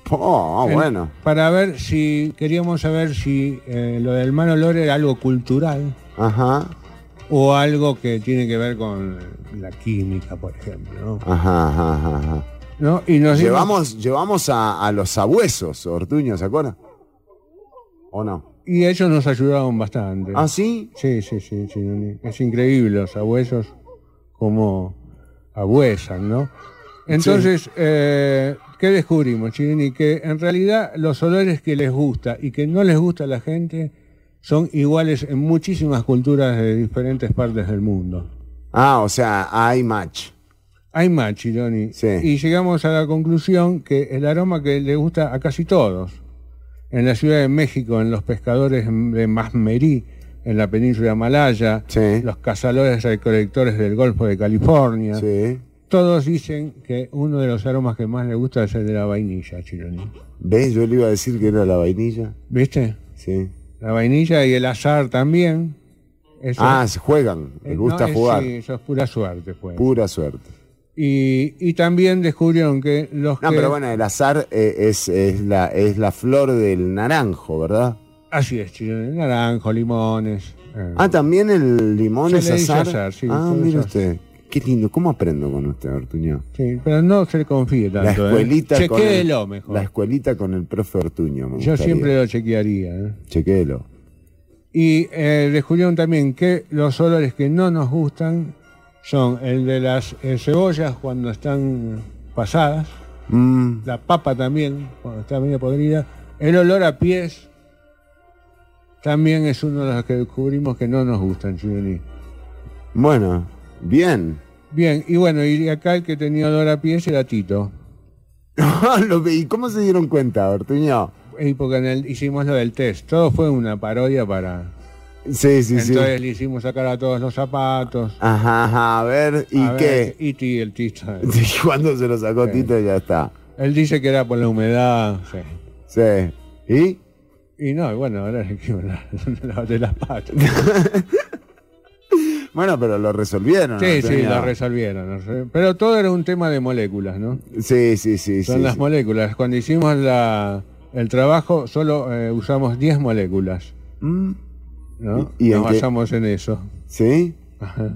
Oh, En- bueno. Para ver si, queríamos saber si eh, lo del mal olor era algo cultural Ajá, o algo que tiene que ver con la química, por ejemplo. ¿no? ajá, ajá, ajá. ¿No? Y nos dimos- Llevamos, llevamos a, a los sabuesos, Ortuño, ¿se acuerdan? ¿O no? Y ellos nos ayudaron bastante. ¿Ah, sí? Sí, sí, sí, Chironi. Es increíble los abuesos como abuesan, ¿no? Entonces, eh, ¿qué descubrimos, Chironi? Que en realidad los olores que les gusta y que no les gusta a la gente son iguales en muchísimas culturas de diferentes partes del mundo. Ah, o sea, hay match. Hay más, Chironi. Sí. Y llegamos a la conclusión que el aroma que le gusta a casi todos, en la Ciudad de México, en los pescadores de Masmerí, en la península malaya, los cazadores recolectores del Golfo de California, Sí. Todos dicen que uno de los aromas que más le gusta es el de la vainilla, Chironi. ¿Ves? Yo le iba a decir que era la vainilla. ¿Viste? Sí. La vainilla y el azar también. Eso- Ah, se juegan. eh, Les gusta no, es- jugar. Sí, eso es pura suerte, pues. Pura suerte. Y, y también descubrieron que los No, que... pero bueno, el azar eh, es, es, la, es la flor del naranjo, ¿verdad? Así es, Chironi. Naranjo, limones. eh. Ah, también el limón Se es le azar. azar, sí, ah, mire usted. Qué lindo. ¿Cómo aprendo con usted, Ortuño? Sí, pero no se le confíe tanto. La ¿eh? escuelita con el, mejor. La escuelita con el profe Ortuño. me Yo gustaría. siempre lo chequearía. ¿eh? Chequéelo. Y eh, descubrieron también que los olores que no nos gustan son el de las eh, cebollas cuando están pasadas, Mm, la papa también cuando está medio podrida, el olor a pies también es uno de los que descubrimos que no nos gustan, Chironi. bueno, bien. Bien, y bueno, y acá el que tenía olor a pies era Tito. ¿Y cómo se dieron cuenta, Ortuño? Y porque en el- hicimos lo del test. Todo fue una parodia para... Sí, sí, sí. Entonces le hicimos sacar a todos los zapatos. Ajá, ajá, a ver, ¿y A ver, qué? Y ti, el Tito. Sí, Cuando se lo sacó Sí. Tito ya está. Él dice que era por la humedad. Sí. Sí. ¿Y? Y no, bueno, ahora la, la- de las patas. Bueno, pero lo resolvieron. Sí, sí, lo resolvieron. Pero todo era un tema de moléculas, ¿no? Sí, sí, sí. Son sí, las sí. moléculas. Cuando hicimos la, el trabajo, solo eh, usamos 10 moléculas. Mm, ¿no? ¿Y- y Nos qué? basamos en eso. ¿Sí? Ajá.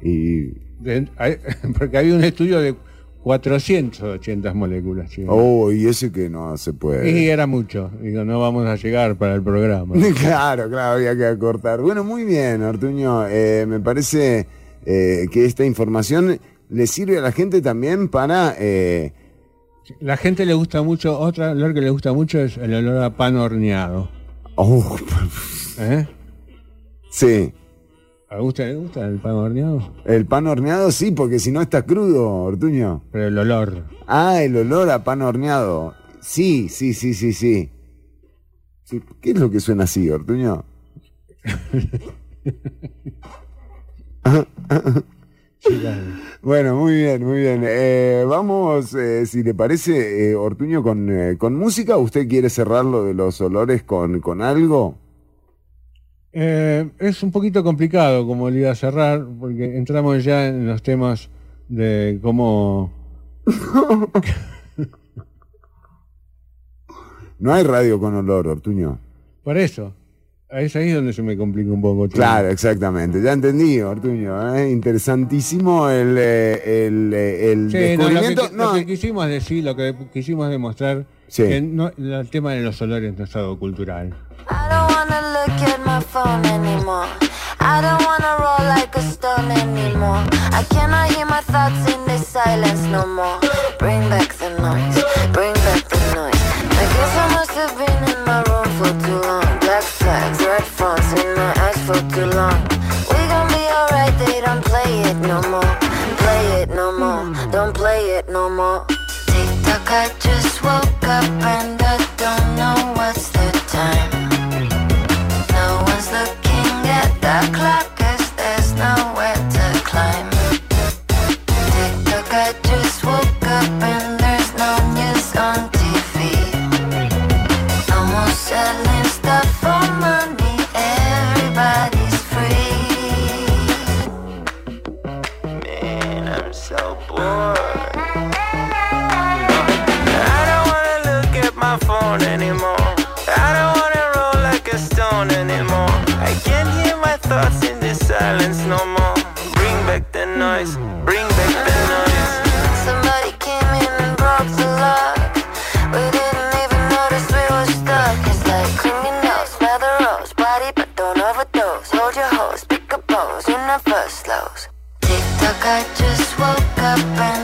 Y. De- hay- porque había un estudio de 480 moléculas. chico. Oh, y ese que no se puede. Y era mucho. Digo, no vamos a llegar para el programa. Claro, claro, había que acortar. Bueno, muy bien, Ortuño. Eh, me parece eh, que esta información le sirve a la gente también para... eh, La gente le gusta mucho, otra olor que le gusta mucho es el olor a pan horneado. oh, ¿Eh? sí, ¿A usted le gusta el pan horneado? el pan horneado sí, porque si no está crudo, Ortuño. Pero el olor. Ah, el olor a pan horneado. Sí, sí, sí, sí, sí. Sí, ¿Qué es lo que suena así, Ortuño? Bueno, muy bien, muy bien. Eh, vamos, eh, si le parece, eh, Ortuño, con, eh, con música. ¿Usted quiere cerrar lo de los olores con, con algo? Eh, es un poquito complicado como le iba a cerrar, porque entramos ya en los temas de cómo... No hay radio con olor, Ortuño. Por eso, es ahí donde se me complica un poco. chico. Claro, exactamente. Ya entendí, Ortuño. ¿eh? Interesantísimo el, eh, el, eh, el Sí, no, lo, que, descubrimiento. lo No, que quisimos decir, lo que quisimos demostrar, Sí. que no- el tema de los olores no es algo cultural. I don't wanna look at my phone anymore. I don't wanna roll like a stone anymore. I cannot hear my thoughts in this silence no more. Bring back the noise, bring back the noise. I guess I must have been in my room for too long. Black flags, red fronts in my eyes for too long. We gon' be alright, they don't play it no more. Play it no more, don't play it no more. Tick tock, I just woke up and. I my first Tick tock, I just woke up and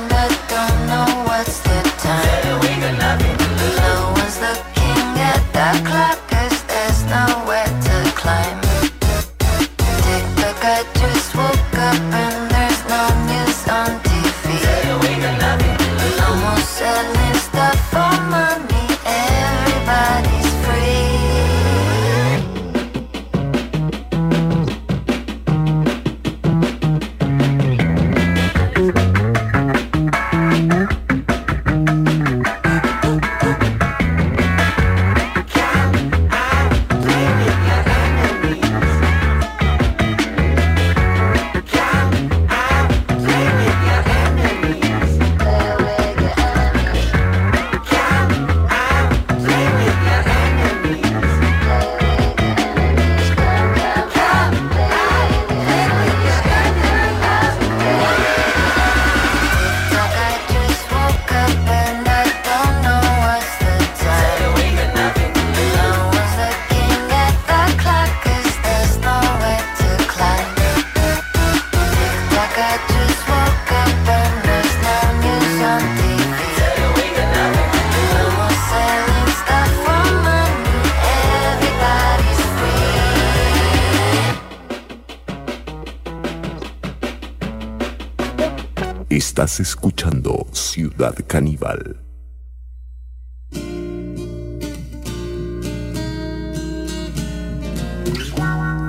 Estás escuchando Ciudad Caníbal.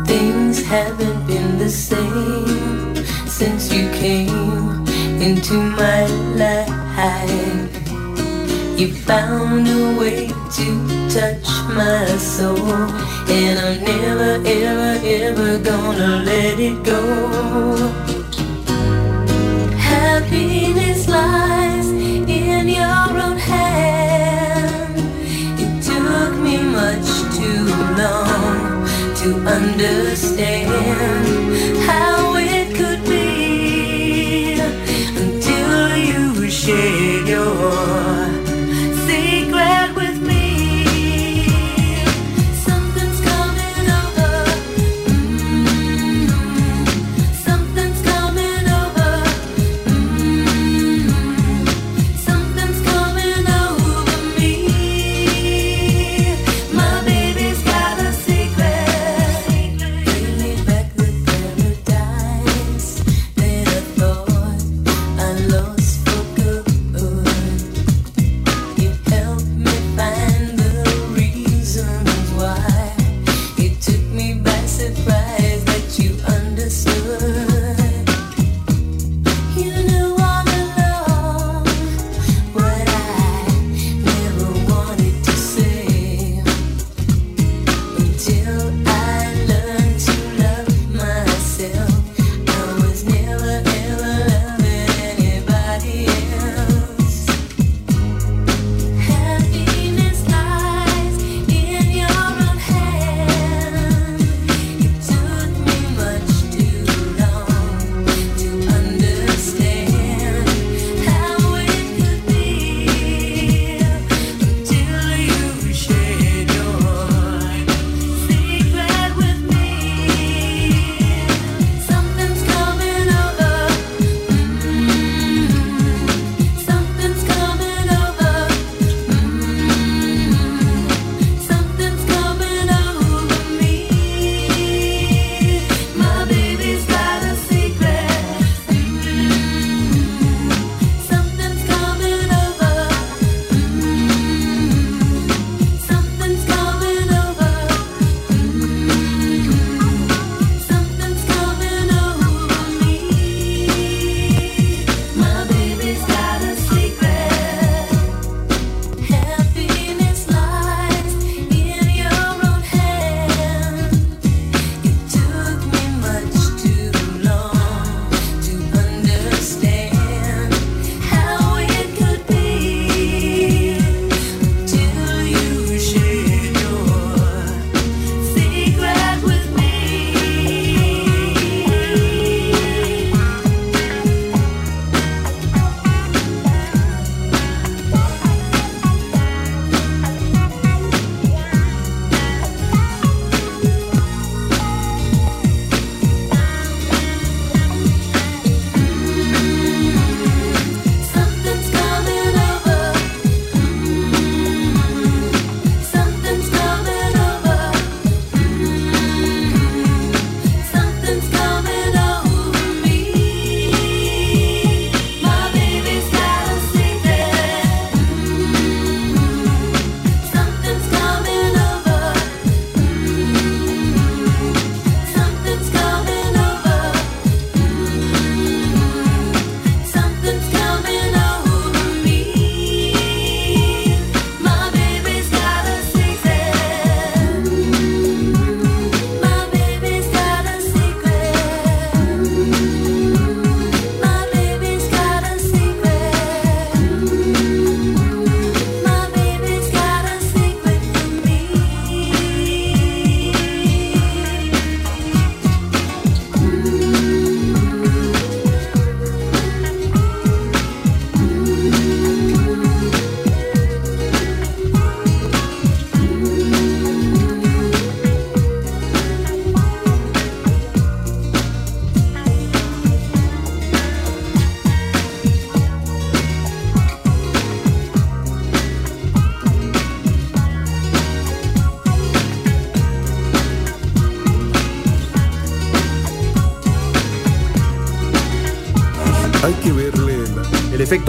Things haven't been the same since you came into my life. You found a way to touch my soul, and I'm never, ever, ever gonna let it go lies in your own. It took me much too long to understand how it could be until you shared.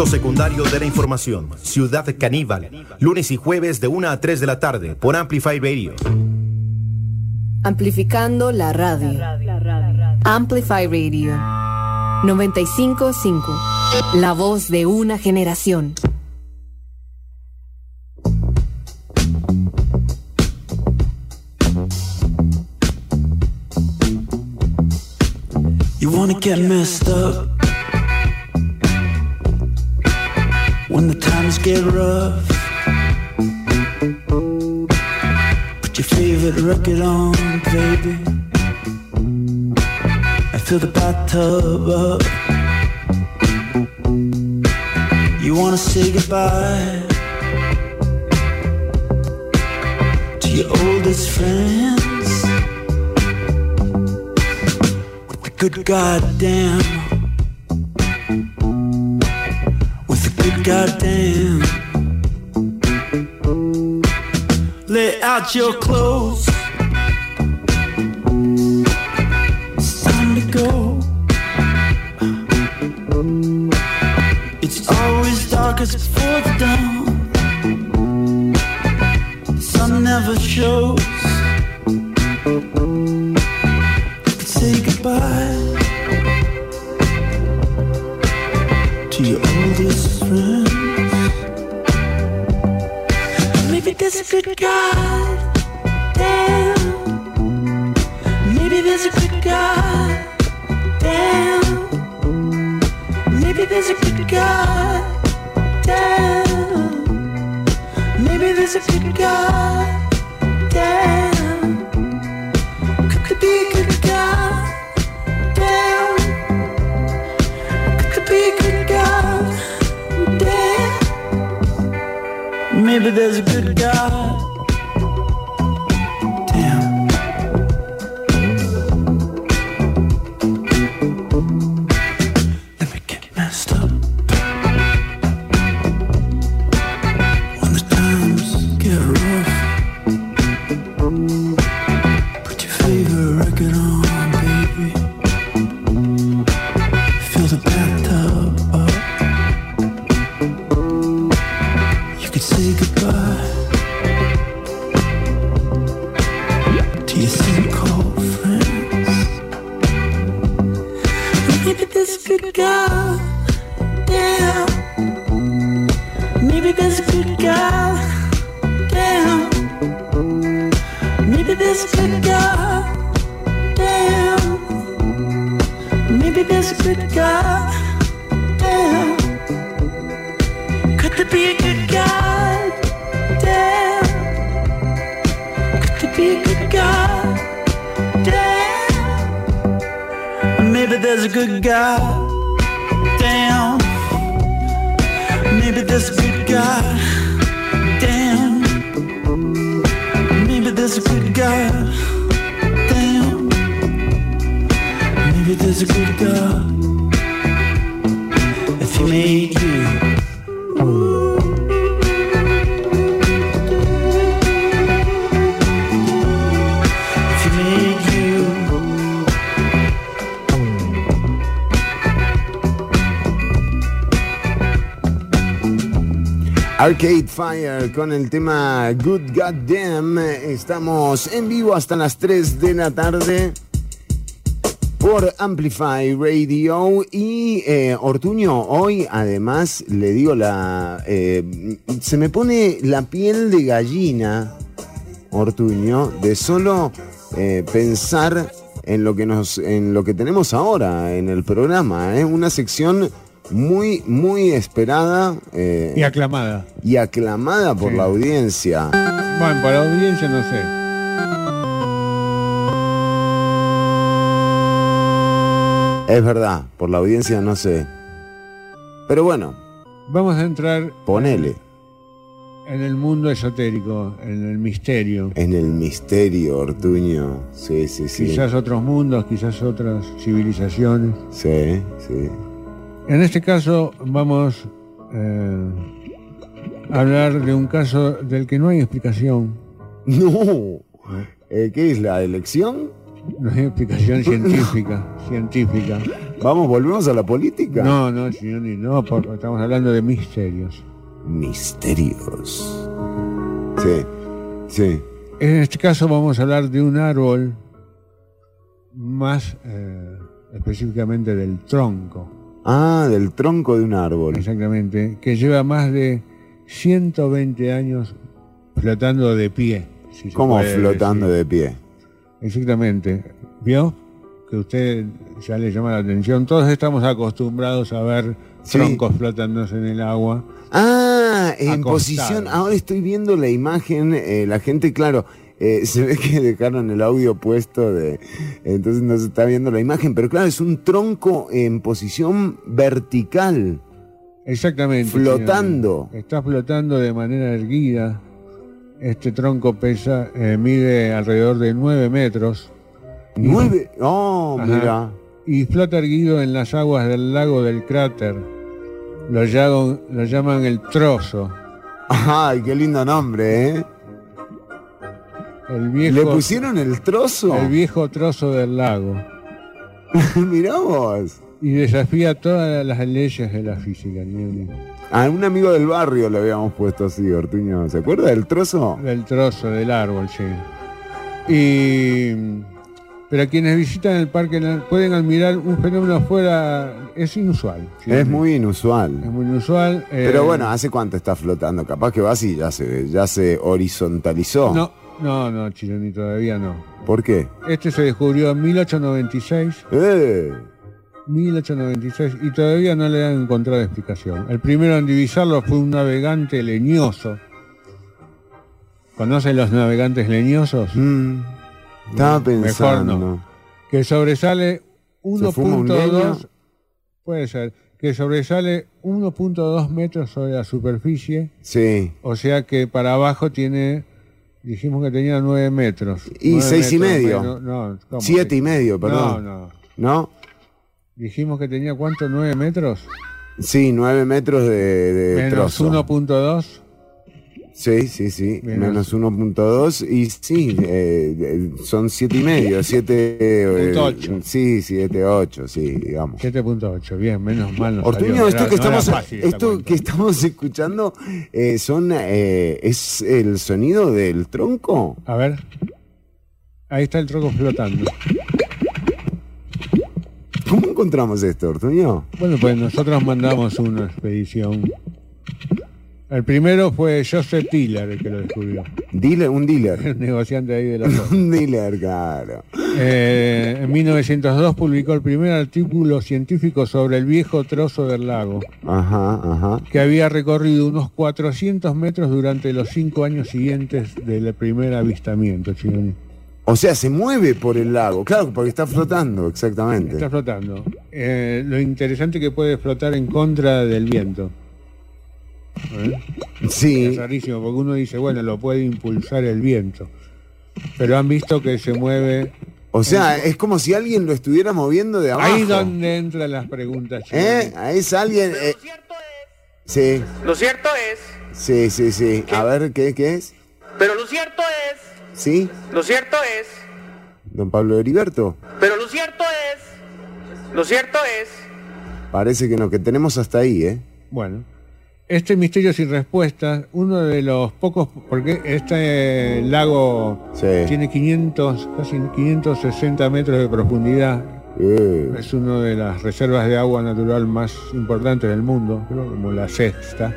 Secundario de la información. Ciudad Caníbal. Lunes y jueves de 1 a 3 de la tarde por Amplify Radio. Amplificando la radio. Amplify Radio. 955. La voz de una generación. You wanna get messed up get rough. Put your favorite record on, baby. I fill the bathtub up. You wanna say goodbye to your oldest friends. With the good goddamn. With a good goddamn. Your clothes. Arcade Fire con el tema Good Goddamn. Estamos en vivo hasta las 3 de la tarde por Amplify Radio y eh, Ortuño, hoy además le digo la... eh, se me pone la piel de gallina, Ortuño, de solo eh, pensar en lo, que nos, en lo que tenemos ahora en el programa. Es una sección muy, muy esperada. eh, Y aclamada. y aclamada por Sí. la audiencia. Bueno, para la audiencia no sé. Es verdad, por la audiencia no sé. Pero bueno, Vamos a entrar ponele en el mundo esotérico, en el misterio. en el misterio, Ortuño. Sí, sí, sí. Quizás otros mundos, quizás otras civilizaciones. Sí, sí. En este caso vamos eh, a hablar de un caso del que no hay explicación. No. Eh, ¿Qué es la elección? No hay explicación científica, científica. Vamos, volvemos a la política. No, no, Chironi, no, porque estamos hablando de misterios. Misterios. Sí, sí. En este caso vamos a hablar de un árbol más eh, específicamente del tronco. Ah, del tronco de un árbol. Exactamente, que lleva más de 120 años flotando de pie. si ¿Cómo flotando decir. de pie? Exactamente. ¿Vio? Que usted ya le llama la atención. Todos estamos acostumbrados a ver Sí. troncos flotándose en el agua. Ah, en Acostados. posición. Ahora estoy viendo la imagen. eh, la gente, claro, eh, se ve que dejaron el audio puesto de. Entonces no se está viendo la imagen. Pero claro, es un tronco en posición vertical. Exactamente. Flotando. señor. Está flotando de manera erguida. Este tronco pesa, eh, mide alrededor de 9 metros. Nueve. Oh, Ajá. mira. Y flota erguido en las aguas del lago del cráter. Lo, llaman- lo llaman el trozo. Ay, qué lindo nombre, ¿eh? El viejo, ¿Le pusieron el trozo? el viejo trozo del lago. Mirá vos. Y desafía todas las leyes de la física. A un amigo del barrio le habíamos puesto así, Ortuño. ¿Se acuerda del trozo? Del trozo del árbol, sí. Y pero quienes visitan el parque pueden admirar un fenómeno afuera, es inusual. ¿sí? Es muy inusual. Es muy inusual. eh, Pero bueno, ¿hace cuánto está flotando? Capaz que va así, ya se, ya se horizontalizó. No, no, no, Chironi, todavía no. ¿Por qué? Este se descubrió en 1896, ¡Eh! 1896, y todavía no le han encontrado explicación. El primero en divisarlo fue un navegante leñoso. ¿Conocen los navegantes leñosos? Mm, estaba Mejor pensando. no. Que sobresale ¿Se fuma un leño? 1.2, puede ser, que sobresale 1.2 metros sobre la superficie, Sí. o sea que para abajo tiene, dijimos que tenía 9 metros. Y Nueve seis y medio. no, ¿cómo? Siete y medio, perdón. No, no. ¿No? Dijimos que tenía cuánto, 9 metros, Sí, nueve metros de, de menos trozo. 1.2. Sí, sí, sí. Menos- Menos 1.2 y sí, eh, eh, son siete y medio, siete... eh, Punto ocho. sí, siete, ocho, sí, digamos. 7.8, bien, menos mal. nos Ortuño, salió. esto que no estamos, fácil esto que estamos escuchando eh, son es el sonido del tronco. A ver. Ahí está el tronco flotando. ¿Cómo encontramos esto, Ortuño? Bueno, pues nosotros mandamos una expedición. El primero fue Joseph Tiller el que lo descubrió. Dealer, un dealer. El negociante ahí de la zona. un dealer, claro. Eh, en 1902 publicó el primer artículo científico sobre el viejo trozo del lago, Ajá, ajá. que había recorrido unos 400 metros durante los cinco años siguientes del primer avistamiento. Chironi. O sea, se mueve por el lago, claro, porque está flotando, exactamente. Está flotando. Eh, lo interesante que puede flotar en contra del viento. ¿Eh? Sí. Es rarísimo, porque uno dice, bueno, lo puede impulsar el viento. Pero han visto que se mueve. O sea, es como si alguien lo estuviera moviendo de abajo. Ahí donde entran las preguntas. ¿Eh? Ahí es alguien. eh, Sí, Lo cierto es, sí, sí, sí. A ver, ¿qué, qué es? pero lo cierto es, ¿Sí? lo cierto es, Don Pablo Heriberto. pero lo cierto es, lo cierto es. Parece que no, que tenemos hasta ahí, ¿eh? Bueno, este misterio sin respuesta, uno de los pocos, porque este lago Sí. tiene 500, casi 560 metros de profundidad. Eh, Es una de las reservas de agua natural más importantes del mundo, creo como la sexta.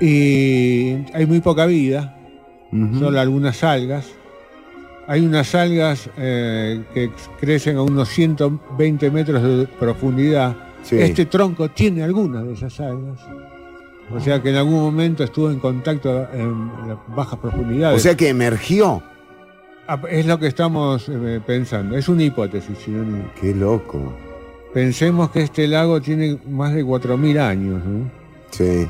Y hay muy poca vida, solo algunas algas. Hay unas algas eh, que crecen a unos 120 metros de profundidad. Sí. Este tronco tiene algunas de esas algas. O sea que en algún momento estuvo en contacto en bajas profundidades. O sea que emergió. Ah, es lo que estamos eh, pensando. Es una hipótesis. si no- Qué loco. Pensemos que este lago tiene más de 4.000 años. ¿no? Sí,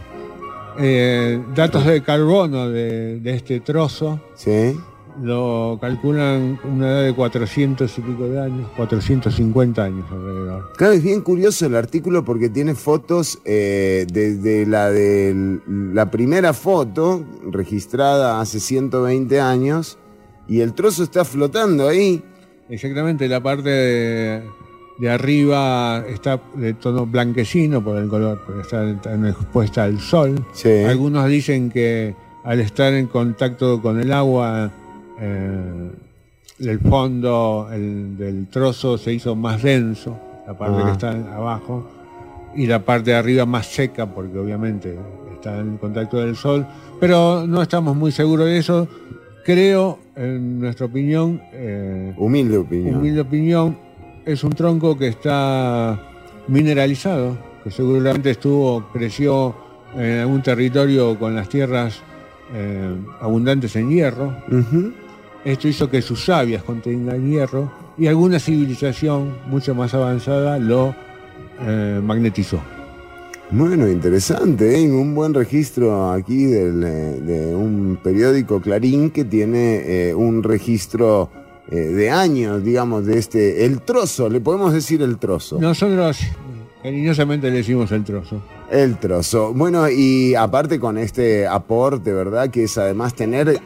Eh, datos de carbono de, de este trozo sí. Lo calculan una edad de 400 y pico de años, 450 años alrededor. Claro, es bien curioso el artículo porque tiene fotos eh, desde la de la primera foto registrada hace 120 años y el trozo está flotando ahí. Exactamente, la parte de- de arriba está de tono blanquecino por el color, porque está tan expuesta al sol. Algunos dicen que al estar en contacto con el agua, eh, el fondo el- del trozo se hizo más denso, la parte Ah. que está abajo, y la parte de arriba más seca, porque obviamente está en contacto del sol. Pero no estamos muy seguros de eso. Creo, en nuestra opinión, eh, Humilde opinión. humilde opinión, es un tronco que está mineralizado, que seguramente estuvo, creció en algún territorio con las tierras eh, abundantes en hierro. Esto hizo que sus sabias contengan hierro y alguna civilización mucho más avanzada lo eh, magnetizó. Bueno, interesante, ¿eh? un buen registro aquí del, eh, de un periódico Clarín que tiene eh, un registro eh, de años, digamos, de este, el trozo, le podemos decir el trozo. Nosotros cariñosamente le decimos el trozo. El trozo. Bueno, y aparte con este aporte, ¿verdad? Que es además tener...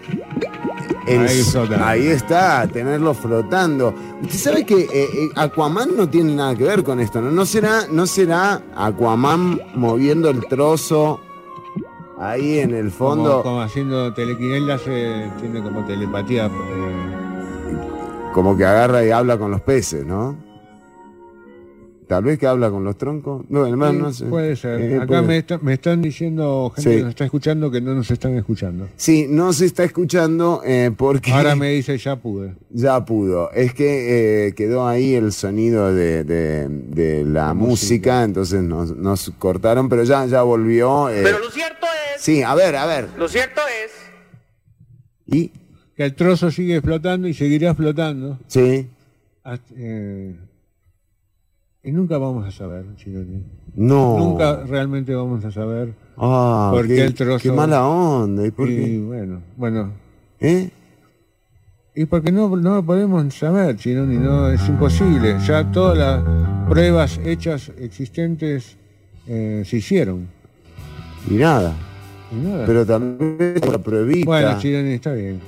el- Ahí está, tenerlo flotando. Usted sabe que eh, eh, Aquaman no tiene nada que ver con esto, ¿no? ¿No será, no será Aquaman moviendo el trozo ahí en el fondo? Como, como haciendo telequinelas, eh, tiene como telepatía. eh, Como que agarra y habla con los peces, ¿no? Tal vez que habla con los troncos. No, hermano, sí, no sé. Puede ser. Eh, Acá puede- me, está- me están diciendo gente Sí. que nos está escuchando que no nos están escuchando. Sí, no se está escuchando eh, porque... Ahora me dice ya pude. Ya pudo. Es que eh, quedó ahí el sonido de, de- de la música, entonces nos, nos cortaron, pero ya, ya volvió. eh. Pero lo cierto es, Sí, a ver, a ver. lo cierto es ¿Y? Que el trozo sigue flotando y seguirá flotando. Sí. hasta- eh, y nunca vamos a saber, Chironi. No. Nunca realmente vamos a saber Ah, por qué, qué, el trozo. qué mala onda. ¿Y por Y qué? bueno, bueno. ¿Eh? Y porque no, no lo podemos saber, Chironi, no, es imposible. Ya todas las pruebas hechas existentes eh, se hicieron. Y nada. Y nada. Pero también la pruebita. Bueno, Chironi, está bien.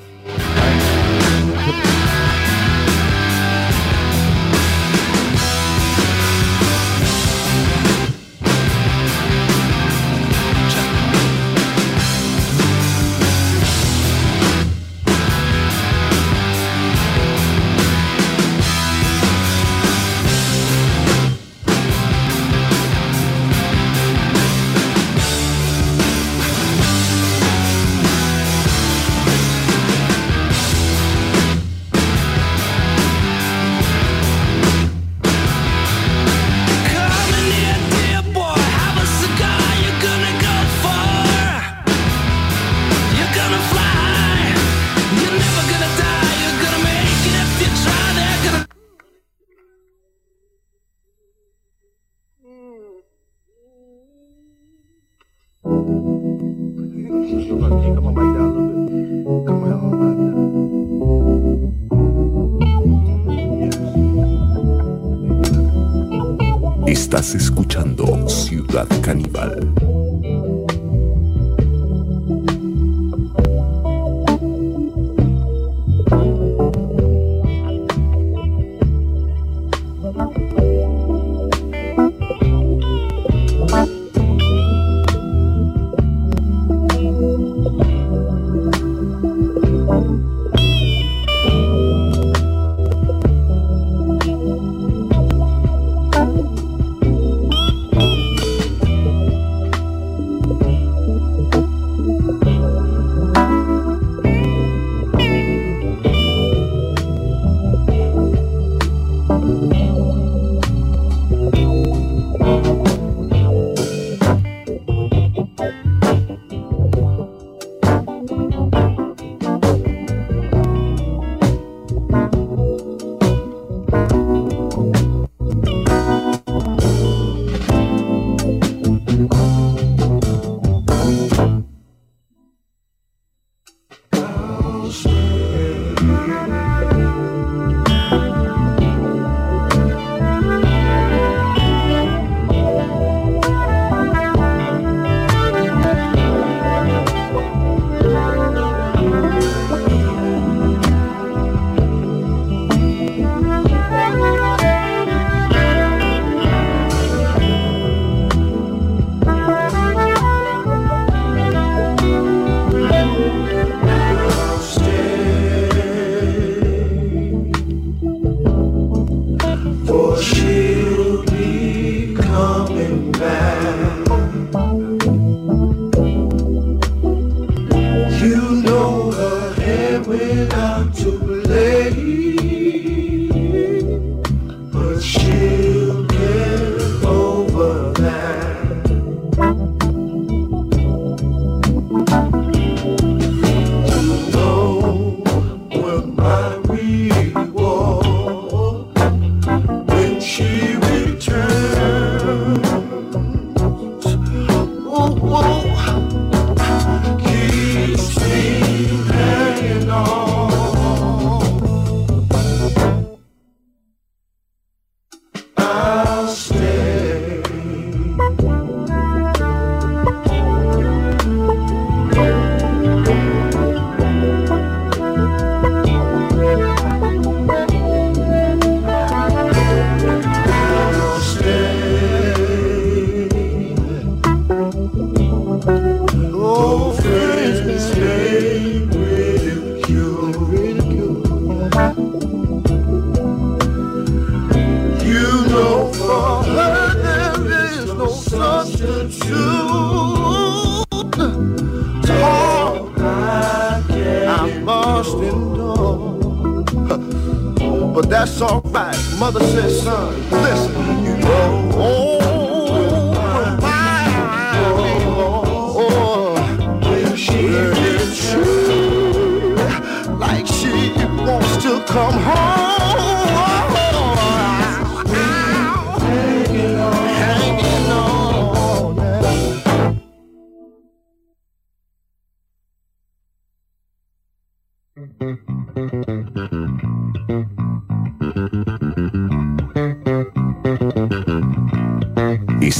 Estás escuchando Ciudad Caníbal.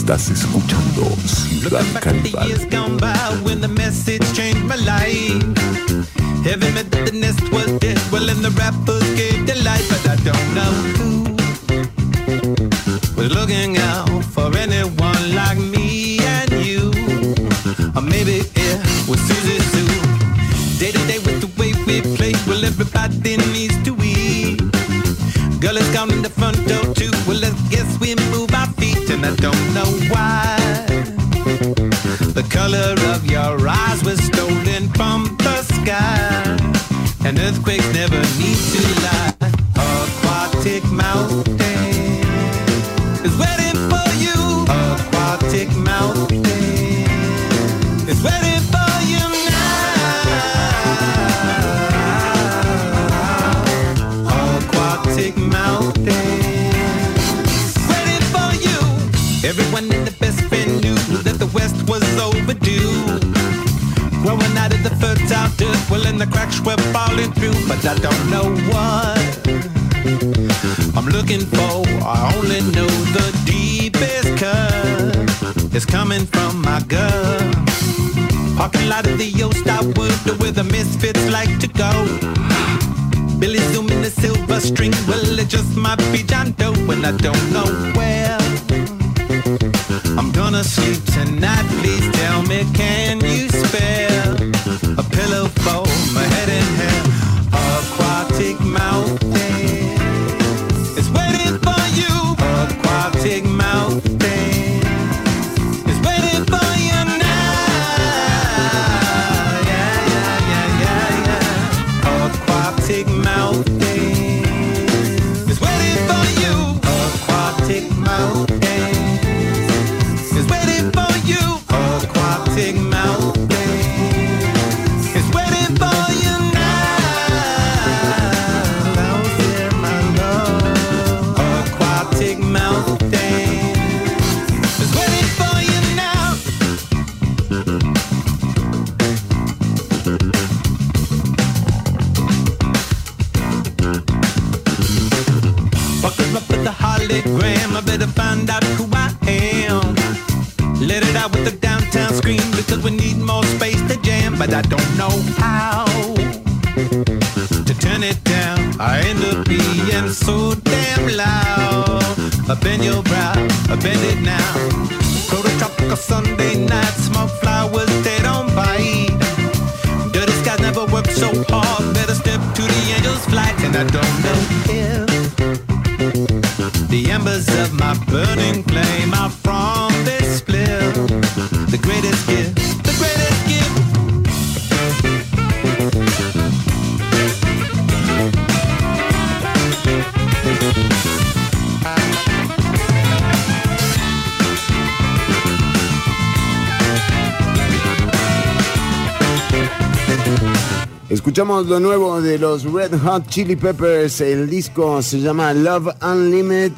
Estás escuchando Ciudad Canibal. the nest was dead, well, and the rappers gave delight, but I don't know who was looking out. don't know why. The color of your eyes was stolen from the sky. And earthquakes never need to lie. cracks we're falling through, but I don't know what I'm looking for. I only know the deepest cut is coming from my gut. Parking lot of the old wood where the misfits like to go. Billy Zoom in the silver string. Well, it just might be John Doe, When I don't know where. I'm gonna sleep tonight. Please tell me, can you spare? Lo nuevo de los Red Hot Chili Peppers. El disco se llama Love Unlimited.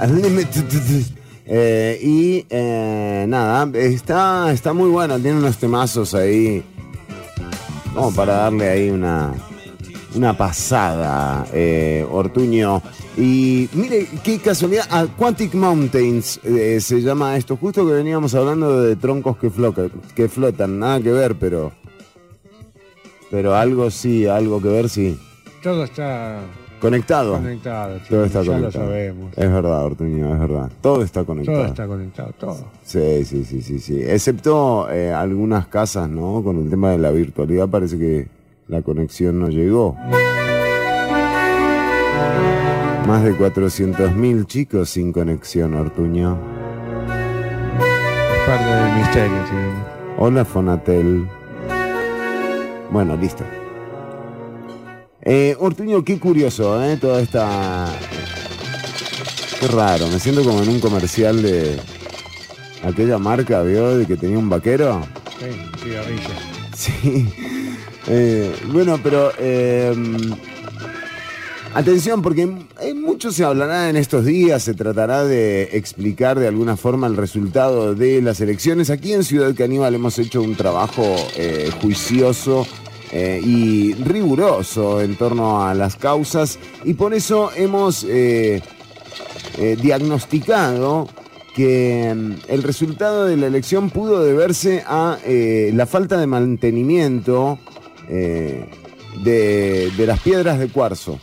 Unlimited. Eh, y eh, nada, está, está muy bueno. Tiene unos temazos ahí. Como para darle ahí una, una pasada, eh, Ortuño. Y mire, qué casualidad. Aquatic Mountains eh, se llama esto. Justo que veníamos hablando de troncos que flotan. Nada que ver, pero. Pero algo sí, algo que ver, sí. Todo está Conectado. conectado. chicos, Todo está ya conectado. lo sabemos. Es verdad, Ortuño, es verdad. Todo está conectado. Todo está conectado, todo. Sí, sí, sí, sí, sí. Excepto eh, algunas casas, ¿no? Con el tema de la virtualidad parece que la conexión no llegó. Más de 400.000 chicos sin conexión, Ortuño. Es parte del misterio, sí. Hola, Fonatel. Bueno, listo. Eh, Ortuño, qué curioso, ¿eh? Toda esta... Qué raro, me siento como en un comercial de aquella marca, ¿vio? De que tenía un vaquero. Sí, cigarrillo. Sí. Eh, bueno, pero eh, atención, porque mucho se hablará en estos días, se tratará de explicar de alguna forma el resultado de las elecciones. Aquí en Ciudad Caníbal hemos hecho un trabajo eh, juicioso eh, y riguroso en torno a las causas y por eso hemos eh, diagnosticado que mm, el resultado de la elección pudo deberse a la falta de mantenimiento de las piedras de cuarzo.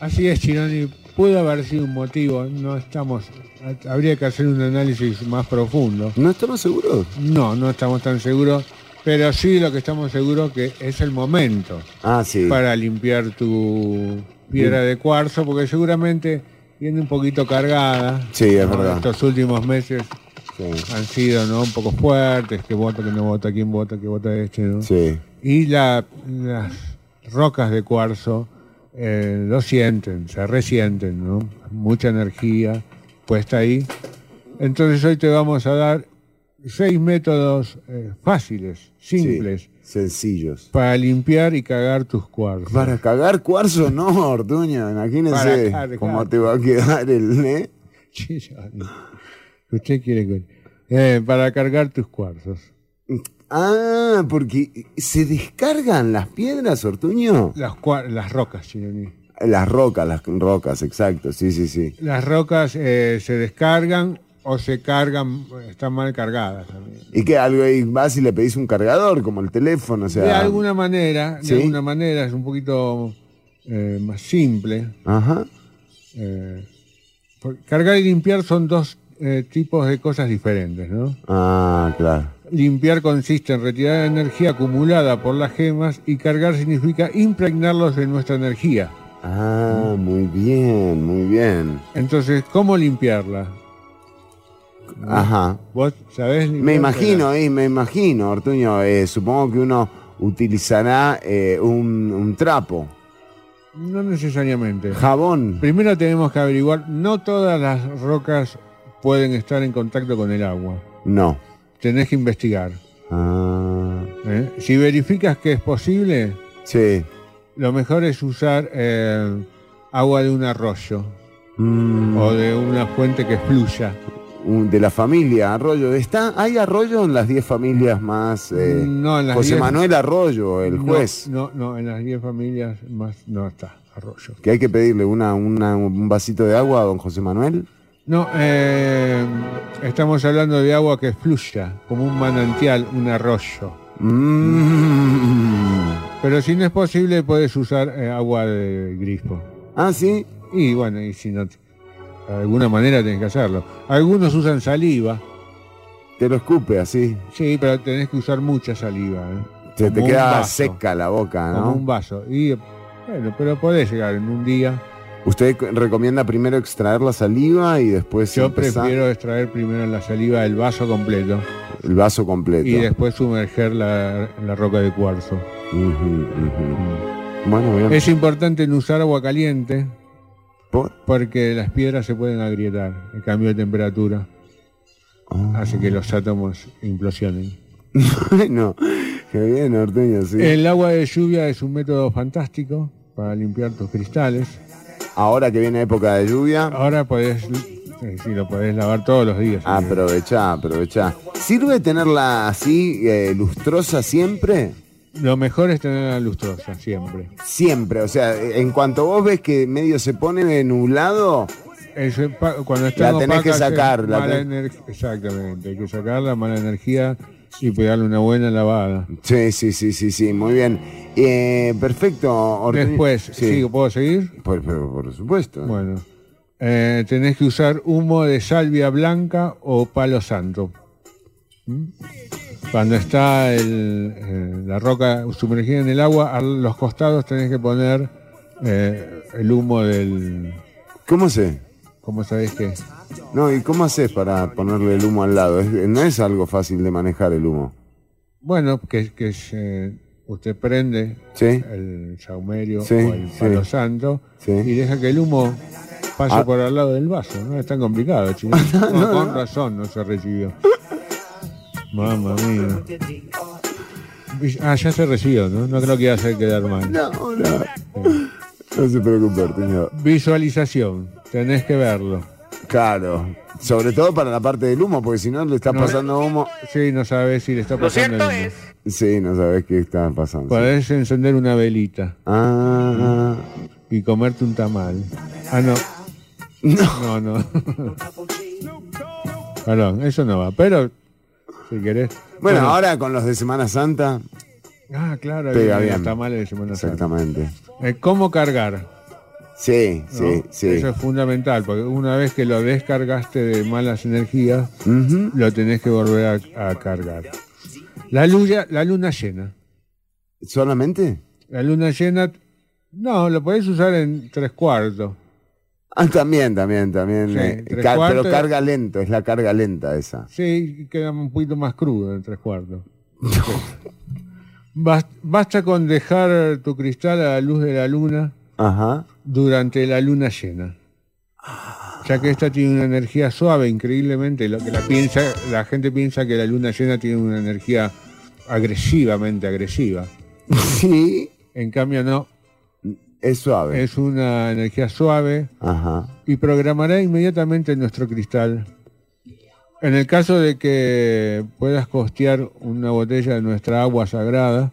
Así es, Chironi. Pudo haber sido un motivo. No estamos. Habría que hacer un análisis más profundo. ¿No estamos seguros? No, no estamos tan seguros. Pero sí lo que estamos seguros que es el momento Ah, sí. para limpiar tu piedra de cuarzo, porque seguramente viene un poquito cargada. Sí, es verdad. Estos últimos meses han sido ¿no? un poco fuertes, que vota, que no vota, quién vota, que vota este, ¿no? Sí. Y la- las rocas de cuarzo eh, lo sienten, se resienten, ¿no? Mucha energía puesta ahí. Entonces hoy te vamos a dar seis métodos eh, fáciles, simples, Sencillos. para limpiar y cagar tus cuarzos. Para cagar cuarzo, no, Ortuño. Para Imagínense cómo te va a quedar el... ¿eh? Usted quiere eh, para cargar tus cuarzos. Ah, porque se descargan las piedras, Ortuño. Las, las rocas, Chironi. Las rocas, las rocas, exacto, sí, sí, sí. Las rocas eh, se descargan o se cargan, están mal cargadas también. Y que algo ahí vas y le pedís un cargador, como el teléfono, o sea. de alguna manera, de alguna manera es un poquito eh, más simple. Ajá. Eh, cargar y limpiar son dos eh, tipos de cosas diferentes, ¿no? Ah, claro. Limpiar consiste en retirar energía acumulada por las gemas y cargar significa impregnarlos de nuestra energía. Ah, muy bien, muy bien. Entonces, ¿cómo limpiarla? Ajá. ¿Vos sabés Me imagino, eh, me imagino, Ortuño. eh, supongo que uno utilizará eh, un, un trapo, No necesariamente. jabón. Primero tenemos que averiguar, no todas las rocas pueden estar en contacto con el agua. No. Tenés que investigar. Ah, ¿eh? Si verificas que es posible, sí. lo mejor es usar eh, agua de un arroyo Mm, o de una fuente que fluya. de la familia Arroyo. ¿Está, ¿Hay Arroyo en las 10 familias más? eh, No, en las José 10 Manuel Arroyo, el No, juez. No, no, en las 10 familias más no está arroyo. Que hay que pedirle una, una- un vasito de agua a don José Manuel. No, eh, estamos hablando de agua que fluya, como un manantial, un arroyo. Mm. Pero si no es posible, puedes usar eh, agua de grifo. Ah, sí. Y bueno, y si no, de alguna manera tenés que hacerlo. Algunos usan saliva. Te lo escupe así. Sí, pero tenés que usar mucha saliva. ¿eh? Se te Como queda vaso, seca la boca, Como ¿no? un vaso. Y bueno, pero podés llegar en un día. ¿Usted recomienda primero extraer la saliva y después Yo empezar prefiero extraer primero la saliva del vaso completo el vaso completo? y después sumerger la, la roca de cuarzo. Ujú. Bueno, bien. Es importante no usar agua caliente ¿Por? porque las piedras se pueden agrietar, el cambio de temperatura hace que los átomos implosionen. bueno, qué bien, Orteño, sí. El agua de lluvia es un método fantástico para limpiar tus cristales. Ahora que viene época de lluvia, Ahora podés, eh, sí, lo podés lavar todos los días. aprovechá, aprovechá. ¿Sirve tenerla así, eh, lustrosa siempre? Lo mejor es tenerla lustrosa, siempre. Siempre, o sea, en cuanto vos ves que medio se pone nublado, cuando está La tenés que sacar, la Exactamente, hay que sacarla, mala energía y pegarle una buena lavada. sí, sí, sí, sí, sí, muy bien. Eh, perfecto, Orteño. Después, Sí. sí, ¿puedo seguir? Por, por- por supuesto. Bueno, eh, tenés que usar humo de salvia blanca o palo santo. ¿Mm? Cuando está el, eh, la roca sumergida en el agua, a los costados tenés que poner eh, el humo del... ¿Cómo sé? ¿Cómo sabés qué? No, ¿y cómo haces para ponerle el humo al lado? Es- no es algo fácil de manejar el humo. Bueno, que, que se- usted prende Sí. el saumerio Sí, o el sí. palo santo y deja que el humo pase Ah. por al lado del vaso. No es tan complicado, chino. No, con razón no se recibió. Mamma mía. Ah, ya se recibió, ¿no? No creo que iba a hacer quedar mal. No, no. No se preocupe, Orteño. Visualización, tenés que verlo. Claro. Sobre todo para la parte del humo, porque si no le está No. pasando humo. Sí, no sabes si le está pasando el humo. Sí, no sabes qué está pasando. Podés encender una velita Ah, y comerte un tamal. Ah, no. No, no. Perdón, eso no va. Pero, si querés. bueno, ahora con los de Semana Santa, Ah, claro, pega bien. los tamales de Semana Santa. exactamente. Eh, ¿Cómo cargar? Sí, ¿no? sí, sí. Eso es fundamental, porque una vez que lo descargaste de malas energías, lo tenés que volver a, a cargar. La luna, la luna llena. ¿Solamente? La luna llena, no, lo podés usar en tres cuartos. Ah, también, también, también. Sí, eh, pero carga lento, es la carga lenta esa. Sí, queda un poquito más crudo en tres cuartos. Basta con dejar tu cristal a la luz de la luna Ajá. durante la luna llena. Ya que esta tiene una energía suave, increíblemente, lo que la piensa, la gente piensa que la luna llena tiene una energía agresivamente agresiva. Sí. En cambio no, Es suave. es una energía suave Ajá. y programará inmediatamente nuestro cristal. En el caso de que puedas costear una botella de nuestra agua sagrada,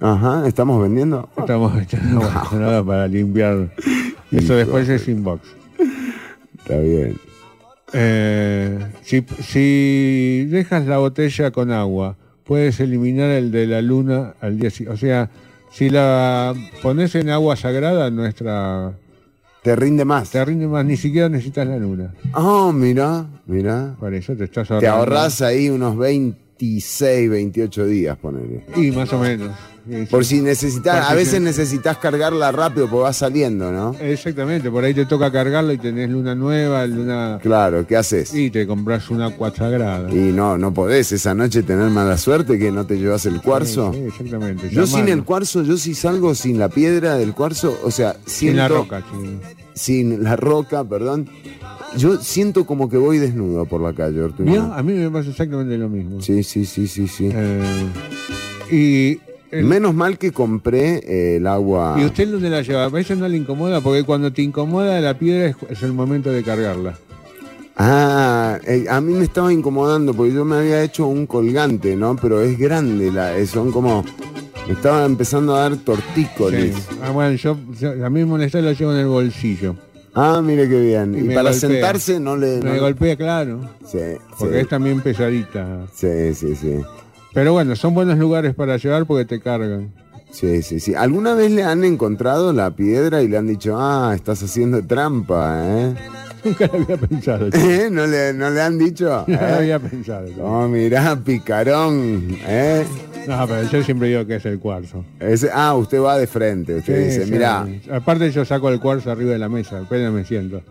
Ajá. ¿Estamos vendiendo? estamos echando agua sagrada para limpiar. Eso después es inbox. Está bien. Eh, si, si dejas la botella con agua, puedes eliminar el de la luna al día siguiente. O sea, si la pones en agua sagrada, nuestra Te rinde más. te rinde más, ni siquiera necesitas la luna. Oh, mira, mira. Por eso te estás Te ahorrando. ahorras ahí unos 26, 28 días, ponele. Y más o menos. Por si necesitas, a veces si- necesitas cargarla rápido porque va saliendo, ¿no? Exactamente, por ahí te toca cargarlo y tenés luna nueva, luna... Claro, ¿qué haces? Y te compras una agua sagrada. Y no, no podés esa noche tener mala suerte que no te llevas el cuarzo. Sí, sí, exactamente. Yo sin el cuarzo, yo si salgo sin la piedra del cuarzo, o sea, siento, Sin la roca, sí. sin la roca, perdón, yo siento como que voy desnudo por la calle, Ortuño. A mí me pasa exactamente lo mismo. Sí, sí, sí, sí, sí. Eh, y, Menos mal que compré eh, el agua. ¿Y usted dónde la lleva? A veces no le incomoda porque cuando te incomoda la piedra es, es el momento de cargarla. Ah, eh, a mí me estaba incomodando porque yo me había hecho un colgante, ¿no? Pero es grande, la, eh, son como... Me estaba empezando a dar tortícolis. Sí. Ah, bueno, yo, yo- a mí me molesta lo llevo en el bolsillo. Ah, mire qué bien. Y para golpea. sentarse no le... Me no- golpea, claro. Sí, Porque sí. es también pesadita. Sí, sí, sí. Pero bueno, son buenos lugares para llevar porque te cargan. Sí, sí, sí. ¿Alguna vez le han encontrado la piedra y le han dicho, ah, estás haciendo trampa, eh? Nunca lo había pensado. ¿Eh? ¿No, le, ¿No le han dicho? No lo ¿Eh? había pensado. chico. Oh, mirá, picarón, ¿eh? No, pero yo siempre digo que es el cuarzo. Ese- ah, usted va de frente. Usted Sí, dice, sí. mira. Aparte yo saco el cuarzo arriba de la mesa, apenas me siento.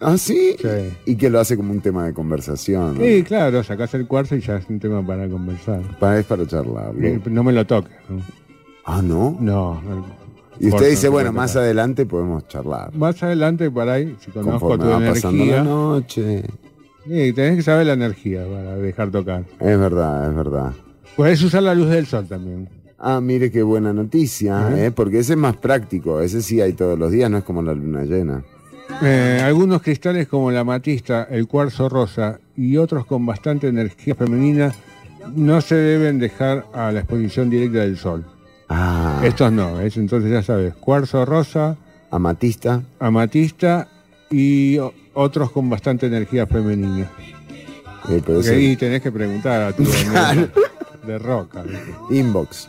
¿Ah, sí? Sí. Y que lo hace como un tema de conversación. ¿no? Sí, claro, sacás el cuarzo y ya es un tema para conversar. Para, es para charlar. ¿no? Eh, No me lo toques. ¿no? Ah, ¿no? No. Y usted Cuarzo dice, no bueno, más adelante podemos charlar. Más adelante por ahí, si conozco Conforme tu va pasando la energía. noche. Sí, tenés que saber la energía para dejar tocar. Es verdad, es verdad. Puedes usar la luz del sol también. Ah, mire qué buena noticia. ¿eh? porque ese es más práctico. Ese sí hay todos los días, no es como la luna llena. Eh, algunos cristales como la amatista, el cuarzo rosa y otros con bastante energía femenina no se deben dejar a la exposición directa del sol. Ah, Estos no, es, entonces ya sabes, cuarzo rosa, amatista. amatista y otros con bastante energía femenina. eh, pero ahí tenés que preguntar a tu amigo de roca. Inbox.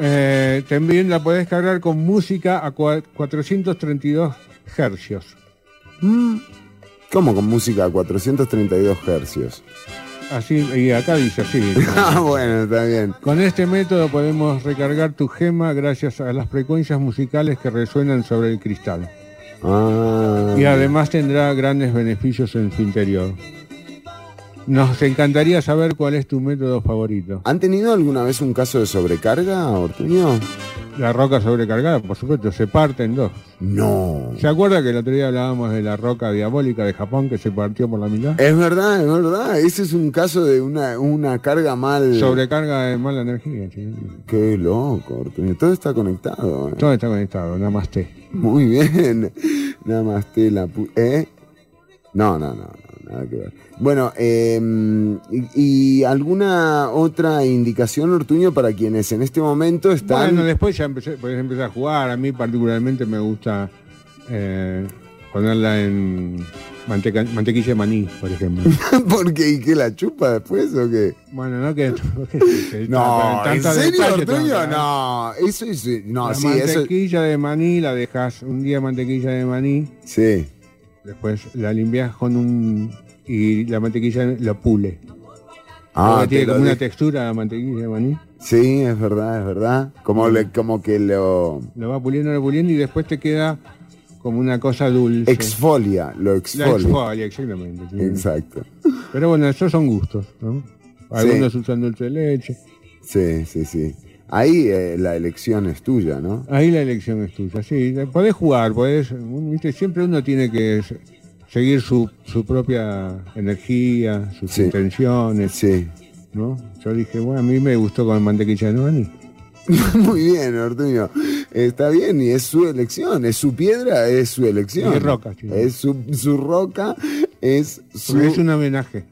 Eh, también la podés cargar con música a cua- 432 hercios. Mm, ¿Cómo con música a 432 hercios? Así, y acá dice así. ah, bueno, está bien. Con este método podemos recargar tu gema gracias a las frecuencias musicales que resuenan sobre el cristal. Ah, Y además tendrá grandes beneficios en su interior. Nos encantaría saber cuál es tu método favorito. ¿Han tenido alguna vez un caso de sobrecarga, Ortuño? La roca sobrecargada, por supuesto, se parte en dos. No. ¿Se acuerda que el otro día hablábamos de la roca diabólica de Japón que se partió por la mitad? Es verdad, es verdad. Ese es un caso de una, una carga mal. Sobrecarga de mala energía. sí. Qué loco. Todo está conectado. ¿eh? Todo está conectado, nada más te. Muy bien. Nada más te la pu- ¿Eh? No, no, no, nada que ver. Bueno, eh, y, y alguna otra indicación, Ortuño, para quienes en este momento están. Bueno, después ya empecé, podés empezar a jugar. A mí particularmente me gusta eh, ponerla en manteca- mantequilla de maní, por ejemplo. ¿Por qué? ¿Y qué la chupa después o qué? bueno, no que... No, ¿en serio, Ortuño? No, eso es. No, la sí, eso. mantequilla de maní la dejas un día mantequilla de maní, Sí. después la limpias con un... y la mantequilla lo pule. Ah, Porque tiene como una textura la mantequilla de maní. Sí, es verdad, es verdad. Como, le, como que lo Lo va puliendo, lo puliendo y después te queda como una cosa dulce. exfolia, lo La exfolia. exfolia, exactamente. sí. Exacto. Pero bueno, esos son gustos, ¿no? Algunos usan dulce de leche. Sí, sí, sí. Ahí eh, la elección es tuya, ¿no? Ahí la elección es tuya, sí. Podés jugar, podés... Siempre uno tiene que seguir su, su propia energía, sus Sí. intenciones, Sí. ¿no? Yo dije, bueno, a mí me gustó con mantequilla de maní. Muy bien, Ortuño. Está bien y es su elección. Es su piedra, es su elección. Y es roca. Es su, su roca, es su... Es un homenaje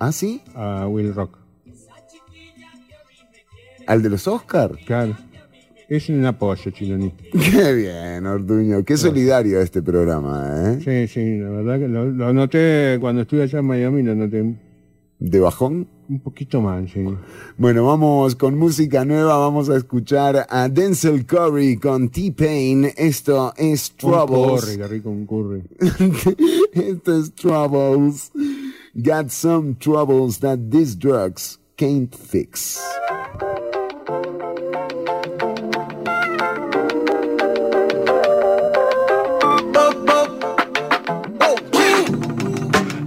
¿Ah, sí? a Will Rock. ¿Al de los Oscar? Claro. Es un apoyo, Chiloni. Qué bien, Ortuño. Qué solidario este programa, ¿eh? Sí, sí, la verdad que lo, lo noté cuando estuve allá en Miami, lo noté ¿De bajón? un poquito mal, sí. Bueno, vamos con música nueva. Vamos a escuchar a Denzel Curry con T-Pain. Esto es Un Troubles. curry, qué rico un curry. Esto es Troubles. Got some troubles that these drugs can't fix.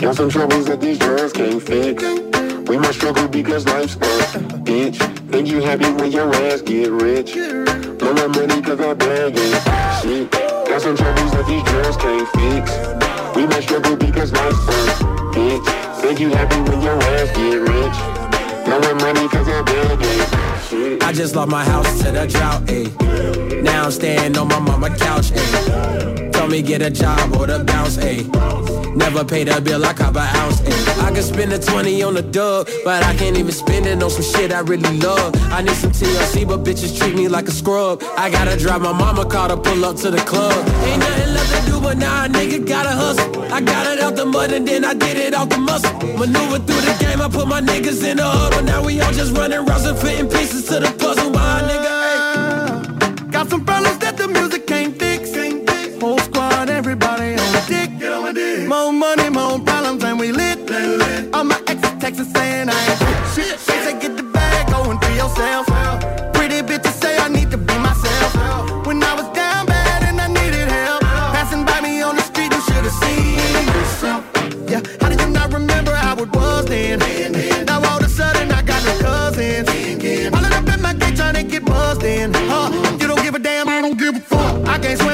Got some troubles that these drugs can't fix. We must struggle because life's a bitch. Think you happy when your ass get rich. Blow my money cause I bag it. Shit. Got some troubles that these drugs can't fix. We must struggle because life's a bitch. Think you happy when your ass get rich. Blow my money cause I bag it. I just lost my house to the drought, ayy. Now I'm staying on my mama couch, ayy. Told me get a job or the bounce, ayy. Never paid a bill, I cop an ounce, ayy. I could spend a 20 on a dub, but I can't even spend it on some shit I really love. I need some TLC, but bitches treat me like a scrub. I gotta drive my mama car to pull up to the club. Ain't nothing left to do, but now a nigga gotta hustle. I got it out the mud and then I did it out the muscle. Maneuver through the game, I put my niggas in the huddle. Now we all just running rounds and fitting pieces to the puzzle. My nigga, ayy. Got some problems that the music can't fix. Whole squad, everybody on the dick. More money, more problems, and we lit. All my exes texting saying I ain't shit. She said get the bag, going for yourself.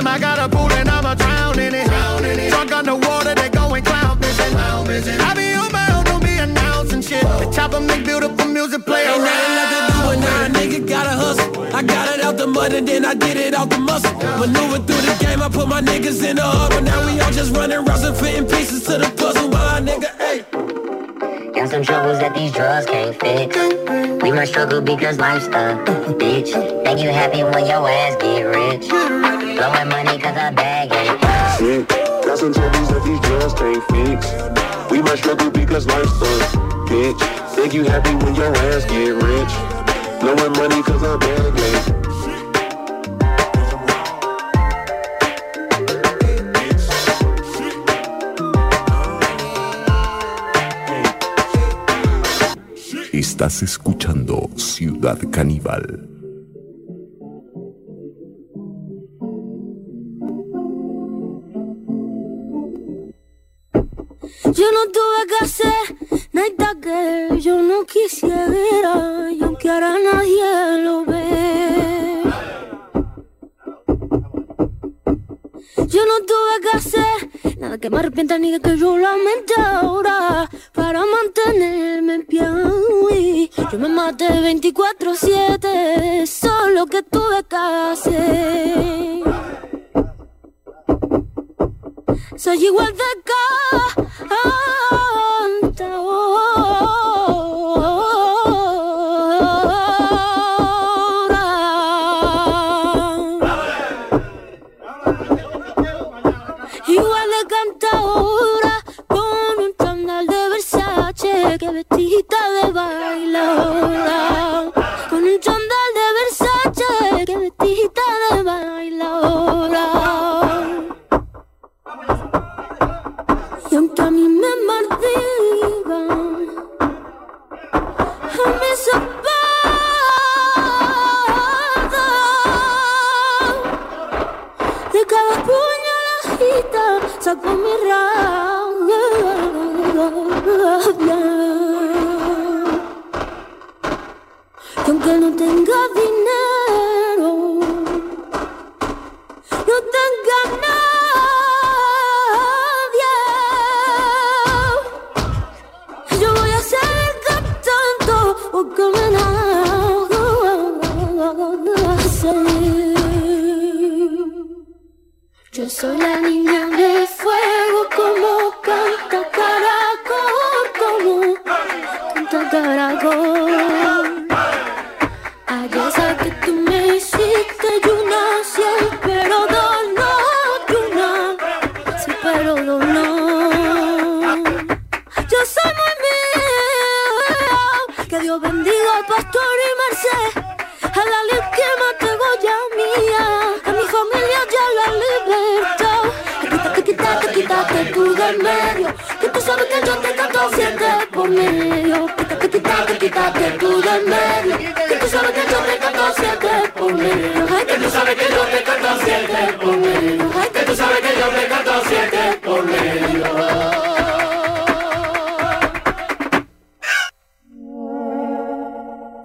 I got a boot and I'ma drown in it. Drunk in it. Drunk they going clown fishing. I be on my own, don't be announcing shit. The chopper make beautiful music play Ain't nothing left to do and now a nigga gotta hustle. I got it out the mud and then I get it out the muscle. Maneuver through the game, I put my niggas in the harbor. Now we all just running routes and fitting pieces to the puzzle. My nigga, hey some troubles that these drugs can't fix. We must struggle because life's a bitch. Make you happy when your ass get rich. Blowing money cause our bag ain't yeah, Got some troubles that these drugs can't fix. We must struggle because life's a bitch. Make you happy when your ass get rich. Blowing money cause our bag ain't Estás escuchando Ciudad Caníbal. Yo no tuve que hacer nada que yo no quisiera, y aunque ahora nadie lo ve. Yo no tuve que hacer nada que me arrepienta ni que yo lamente ahora para mantenerme en pie. Yo me maté 24-7, solo que tuve que hacer. Soy igual de cantao.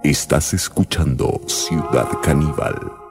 Estás escuchando Ciudad Caníbal.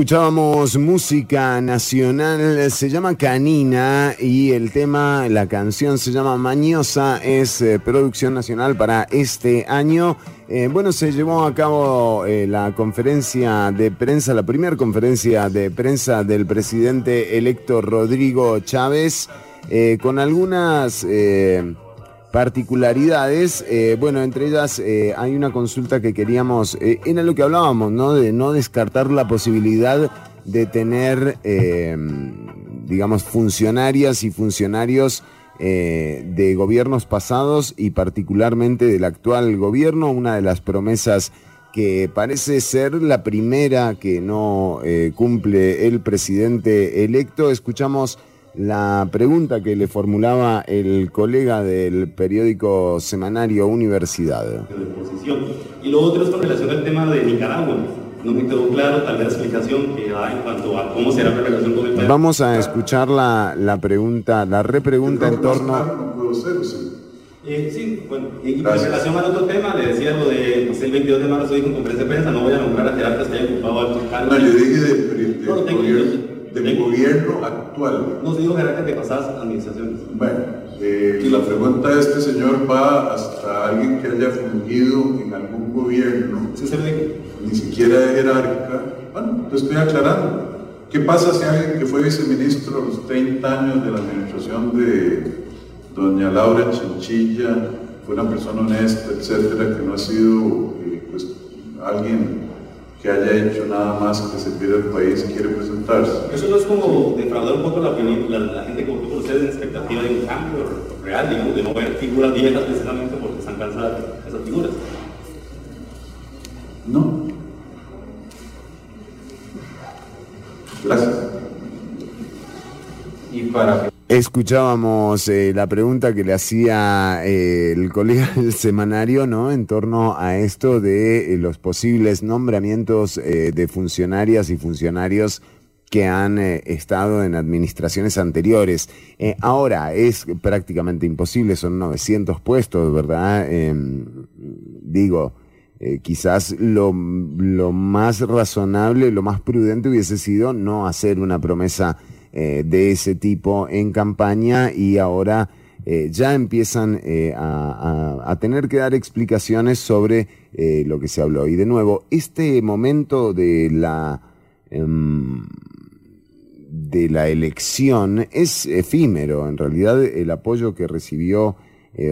Escuchábamos música nacional, se llama Canina y el tema, la canción se llama Mañosa, es eh, producción nacional para este año. Eh, bueno, se llevó a cabo eh, la conferencia de prensa, la primera conferencia de prensa del presidente electo Rodrigo Chávez, con algunas... particularidades. eh, bueno, entre ellas eh, hay una consulta que queríamos, eh, era lo que hablábamos, ¿no? De no descartar la posibilidad de tener, eh, digamos, funcionarias y funcionarios de gobiernos pasados y particularmente del actual gobierno. Una de las promesas que parece ser la primera que no cumple el presidente electo. Escuchamos la pregunta que le formulaba el colega del periódico semanario Universidad. de. Y lo otro es con relación al tema de Nicaragua. No me quedó claro tal vez la explicación que da en cuanto a cómo será la relación con el país. Vamos a escuchar la, la pregunta, la repregunta en torno... Eh, sí, bueno, y en relación al otro tema, le decía lo de, no sé, el 22 de marzo dijo en conferencia de prensa, no voy a nombrar a terapias que hayan ocupado altos cargos. No, yo dije de, de- No, lo del tengo, gobierno, actual. No se dijo jerarcas de pasadas administraciones. Bueno, eh, la pregunta de este señor va hasta alguien que haya fungido en algún gobierno, ni siquiera de jerárquica. Bueno, te estoy aclarando. ¿Qué pasa si alguien que fue viceministro a los 30 años de la administración de doña Laura Chinchilla fue una persona honesta, etcétera, que no ha sido eh, pues, alguien que haya hecho nada más que servir al país quiere presentarse? Eso no es como defraudar un poco la opinión, la, la gente que votó por ustedes en expectativa de un cambio real, digamos, de no ver figuras viejas precisamente porque están cansadas de esas figuras. No. Gracias. Y para Escuchábamos eh, la pregunta que le hacía eh, el colega del semanario, ¿no? En torno a esto de eh, los posibles nombramientos de funcionarias y funcionarios que han estado en administraciones anteriores. Ahora es prácticamente imposible, son 900 puestos, ¿verdad? Em, digo, quizás lo más razonable, lo más prudente hubiese sido no hacer una promesa eh, de ese tipo en campaña y ahora eh, ya empiezan eh, a, a- a tener que dar explicaciones sobre lo que se habló. Y de nuevo, este momento de la... em, de la elección es efímero. En realidad, el apoyo que recibió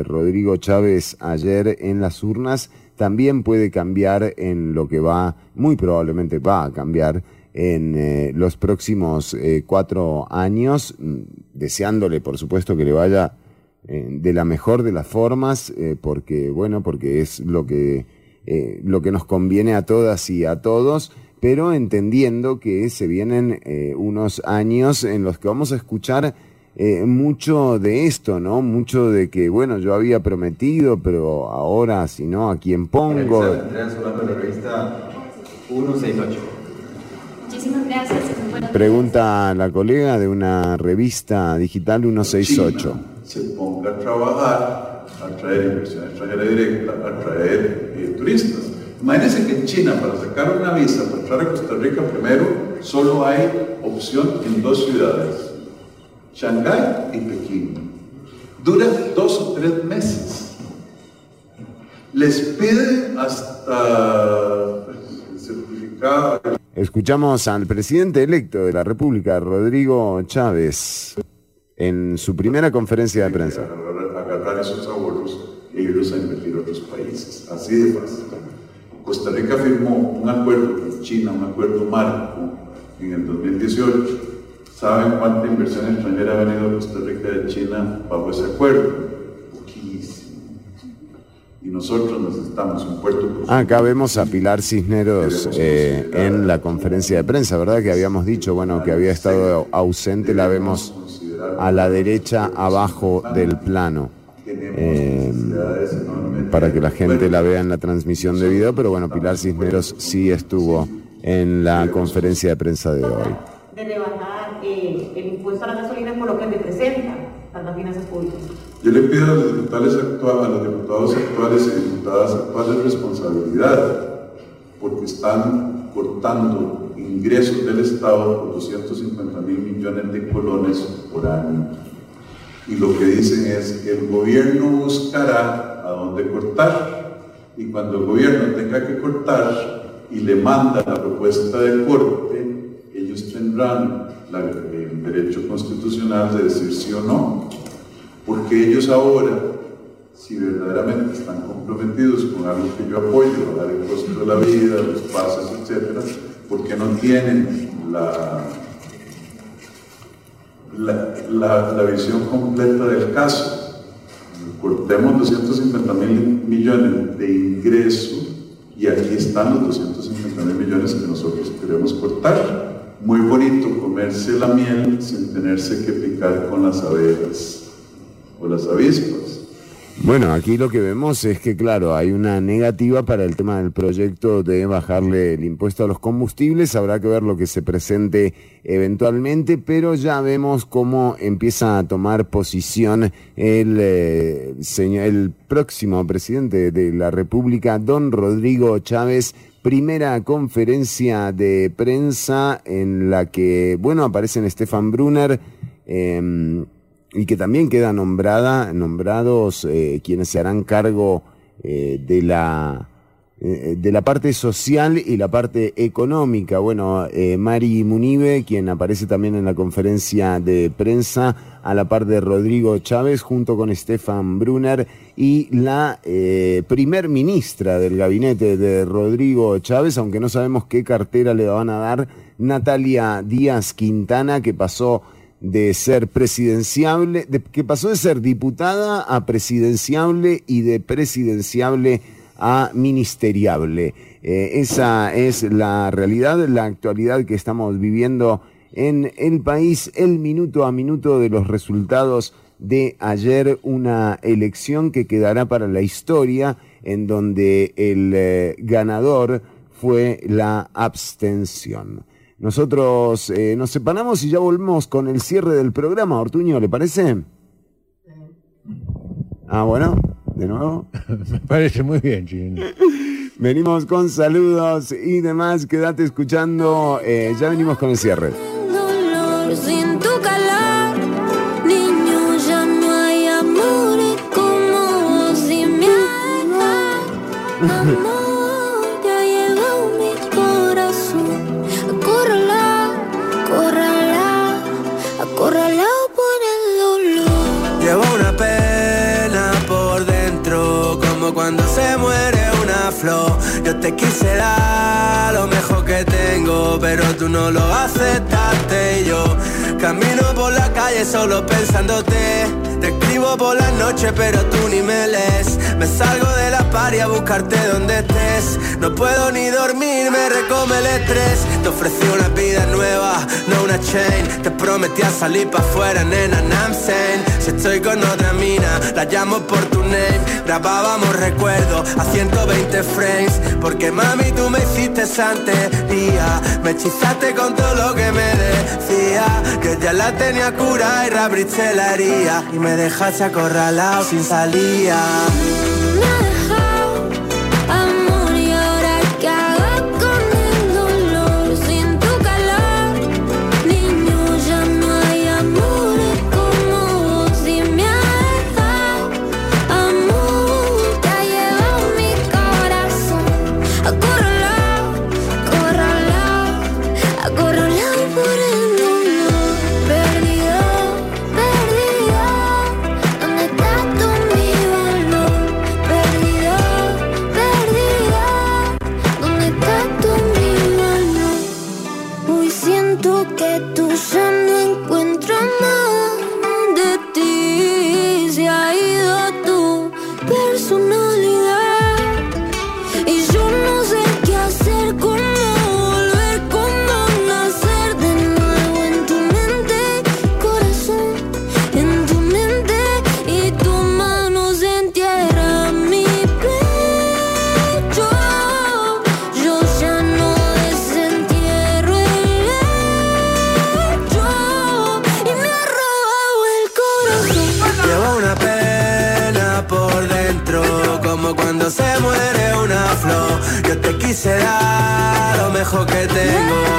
Rodrigo Chávez ayer en las urnas también puede cambiar en lo que va, muy probablemente va a cambiar en eh, los próximos eh, cuatro años, mm, deseándole, por supuesto, que le vaya eh, de la mejor de las formas, eh, porque, bueno, porque es lo que, eh, lo que nos conviene a todas y a todos, pero entendiendo que se vienen unos años en los que vamos a escuchar mucho de esto, ¿no? Mucho de que, bueno, yo había prometido, pero ahora, si no, ¿a quién pongo? De la revista 168. Muchísimas gracias. Bueno, Pregunta la colega de una revista digital 168. se ponga a trabajar, a traer inversión extranjera directa, a traer eh, turistas. Imagínense que en China, para sacar una visa para entrar a Costa Rica, primero, solo hay opción en dos ciudades, Shanghái y Pekín. Dura dos o tres meses. Les pide hasta el certificado. Escuchamos al presidente electo de la República, Rodrigo Chávez, en su primera conferencia de prensa. agarrar esos ahorros e irlos a invertir a otros países. Así de fácil. Costa Rica firmó un acuerdo con China, un acuerdo marco en el 2018. ¿Saben cuánta inversión extranjera ha venido a Costa Rica de China bajo ese acuerdo? Y nosotros necesitamos un puerto Ah, Acá vemos a Pilar Cisneros eh, en la conferencia de prensa, ¿verdad? Que habíamos dicho, bueno, que había estado ausente, la vemos a la derecha abajo del plano. Eh, para que la gente la vea en la transmisión de video, pero bueno, Pilar Cisneros sí estuvo en la conferencia de prensa de hoy. de rebajar eh, el impuesto a la gasolina por lo que representa las finanzas públicas. Yo le pido a los diputados actuales, a los diputados actuales y diputadas actuales responsabilidad, porque están cortando ingresos del Estado por 250 mil millones de colones por año. Y lo que dicen es que el gobierno buscará a dónde cortar. Y cuando el gobierno tenga que cortar y le manda la propuesta de corte, ellos tendrán el derecho constitucional de decir sí o no. Porque ellos ahora, si verdaderamente están comprometidos con algo que yo apoyo, bajar el costo de la vida, los pases, etcétera, porque no tienen la, la, la- la visión completa del caso. Cortemos 250 mil millones de ingreso y aquí están los 250 mil millones que nosotros queremos cortar. Muy bonito comerse la miel sin tenerse que picar con las abejas o las avispas. Bueno, aquí lo que vemos es que, claro, hay una negativa para el tema del proyecto de bajarle el impuesto a los combustibles. Habrá que ver lo que se presente eventualmente, pero ya vemos cómo empieza a tomar posición el, eh, el próximo presidente de la República, don Rodrigo Chávez. Primera conferencia de prensa en la que, bueno, aparecen Stefan Brunner. em, y que también queda nombrada, nombrados eh, quienes se harán cargo eh, de la eh, de la parte social y la parte económica. Bueno, eh, Mari Munive, quien aparece también en la conferencia de prensa, a la par de Rodrigo Chávez, junto con Stefan Brunner, y la eh, primer ministra del gabinete de Rodrigo Chávez, aunque no sabemos qué cartera le van a dar, Natalia Díaz Quintana, que pasó de ser presidenciable, de- que pasó de ser diputada a presidenciable y de presidenciable a ministeriable. Eh, esa es la realidad, la actualidad que estamos viviendo en el país, el minuto a minuto de los resultados de ayer, una elección que quedará para la historia, en donde el eh, ganador fue la abstención. Nosotros eh, nos separamos y ya volvemos con el cierre del programa. Ortuño, ¿le parece? Ah, bueno, de nuevo. Me parece muy bien, Chino. Venimos con saludos y demás. Quédate escuchando. eh, ya venimos con el cierre. Yo te quise dar lo mejor que tengo, pero tú no lo aceptaste. Yo camino por la calle solo pensándote. Te escribo por la noche pero tú ni me lees. Me salgo de la party a buscarte donde estés. No puedo ni dormir, me recome el estrés. Te ofrecí una vida nueva, no una chain. Te prometí a salir pa' afuera, nena, saying Si estoy con otra mina, la llamo por tu name. Grabábamos recuerdos a 120 frames. Porque mami tú me hiciste santería Me hechizaste con todo lo que me decía. Que ya la tenía cura y la herida Y dejaste acorralado sin salida mejor que tengo,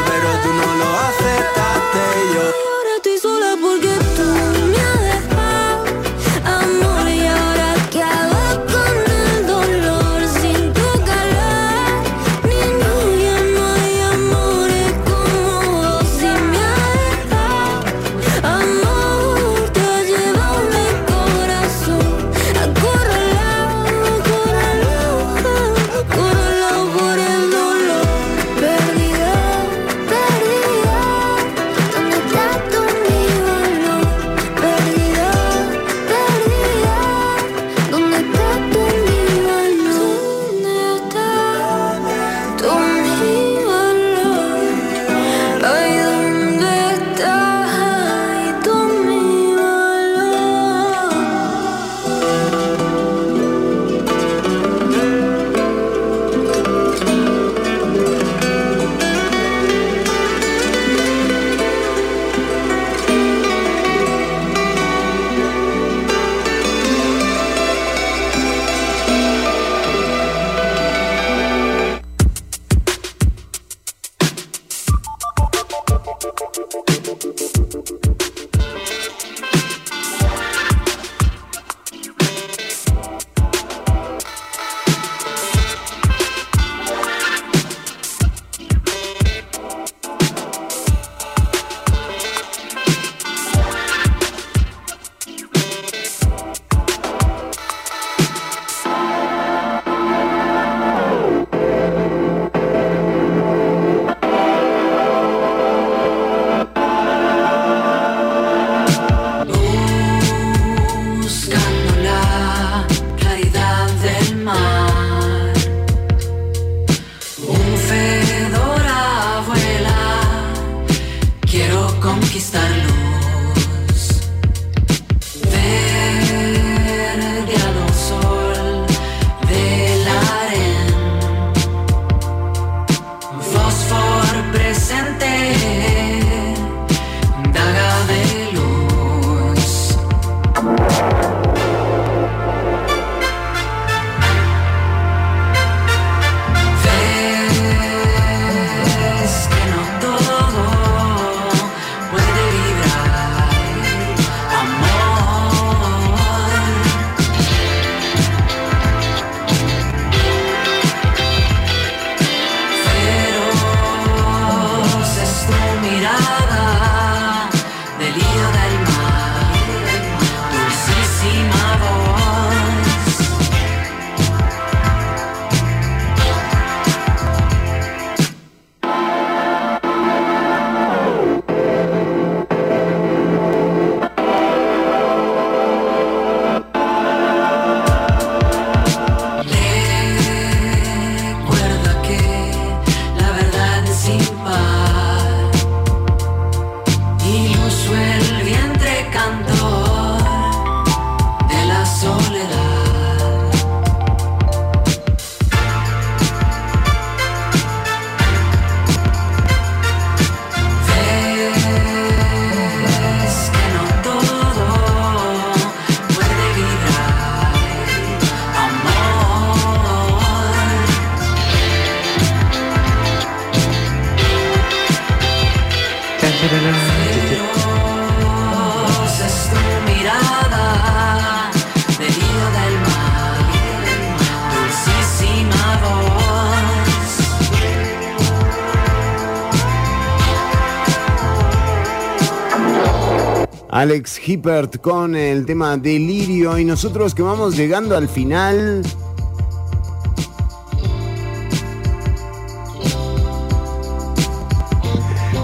Alex Hippert con el tema Delirio y nosotros que vamos llegando al final.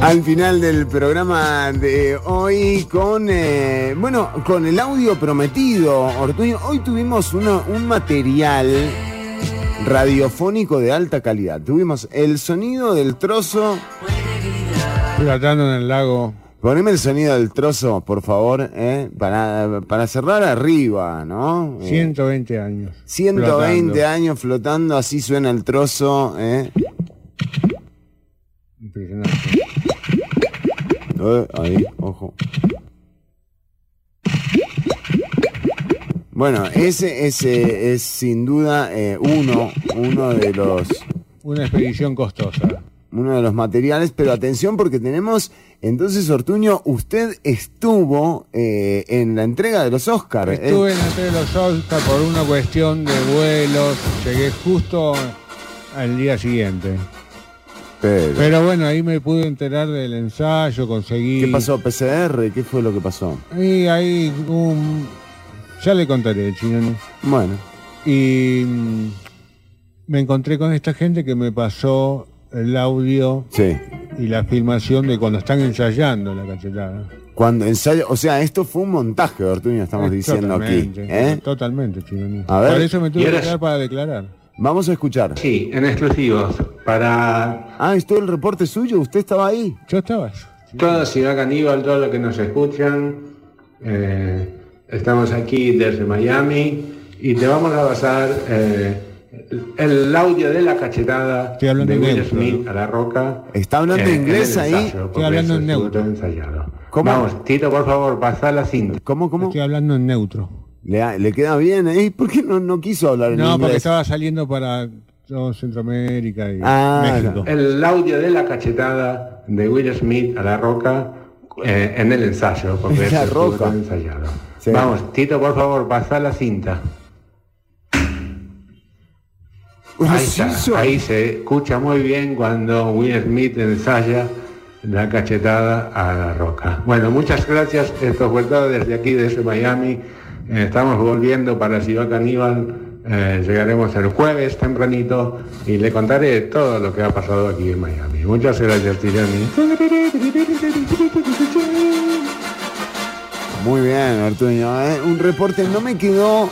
Al final del programa de hoy con, eh, bueno, con el audio prometido, Ortuño. Hoy tuvimos un material radiofónico de alta calidad. Tuvimos el sonido del trozo. Tratando en el lago. Poneme el sonido del trozo, por favor, eh, para, para cerrar arriba, ¿no? Eh, 120 años. 120 flotando. años flotando, así suena el trozo, ¿eh? Impresionante. Eh, ahí, ojo. Bueno, ese, ese es sin duda eh, uno, uno de los, Una expedición costosa. Uno de los materiales, pero atención porque tenemos, entonces Ortuño, usted estuvo eh, en la entrega de los Oscars. ¿eh? Estuve en la tele de los Oscar por una cuestión de vuelos. Llegué justo al día siguiente. Pero, Pero bueno, ahí me pude enterar del ensayo, conseguí. ¿Qué pasó? ¿PCR? ¿Qué fue lo que pasó? Y ahí un... Ya le contaré, Chinoni. Bueno. Y mm, me encontré con esta gente que me pasó el audio Sí. y la filmación de cuando están ensayando la cachetada. Cuando ensayo, o sea, esto fue un montaje, Ortuño, estamos Eh, diciendo aquí. totalmente, ¿eh? Totalmente, Chinoni. A ver. Por eso me tuve ¿Y que quedar para declarar. Vamos a escuchar. Sí, en exclusivos. Para Ah, ¿es todo el reporte suyo? ¿Usted estaba ahí? Yo estaba. toda Ciudad Caníbal, todo lo que nos escuchan. eh, estamos aquí desde Miami y te vamos a pasar eh, el audio de la cachetada Estoy hablando de Will Smith a la roca. ¿Está hablando eh, inglés en el ahí? ensayo, Estoy hablando en neutro. ensayado. ¿Cómo? Vamos, Tito, por favor, pasa la cinta. ¿Cómo, cómo? Estoy hablando en neutro. ¿Le, le queda bien ahí? ¿Por qué no, no quiso hablar en No, inglés? porque estaba saliendo para todo Centroamérica y Ah, México. El audio de la cachetada de Will Smith a la roca eh, en el ensayo, porque La estuvo Roca. ensayado. Sí. Vamos, Tito, por favor, pasa la cinta. Ahí está, Macizo. ahí se escucha muy bien cuando Will Smith ensaya la cachetada a la roca. Bueno, muchas gracias. Esto fue todo desde aquí, desde Miami. Eh, estamos volviendo para Ciudad Caníbal. Eh, llegaremos el jueves tempranito y le contaré todo lo que ha pasado aquí en Miami. Muchas gracias, Tirani. Muy bien, Ortuño. ¿eh? Un reporte, no me quedó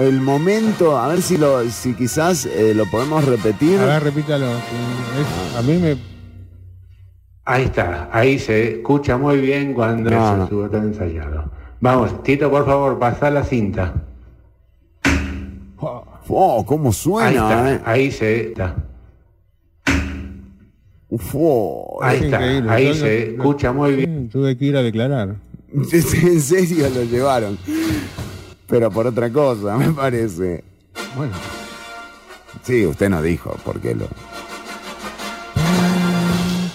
el momento, a ver si lo, si quizás eh, lo podemos repetir. A ver, repítalo. Es- a mí me... Ahí está, ahí se escucha muy bien cuando No, eso no. estuvo todo ensayado. Vamos, Tito, por favor, pasa la cinta. Oh, cómo Ahí suena, está, ¿eh? ahí se está. Uf, oh, Ahí es está, increíble. ahí Yo se escucha muy bien. Tuve que ir a declarar. en serio lo llevaron. Pero por otra cosa, me parece. Bueno, Sí, usted no dijo por qué lo.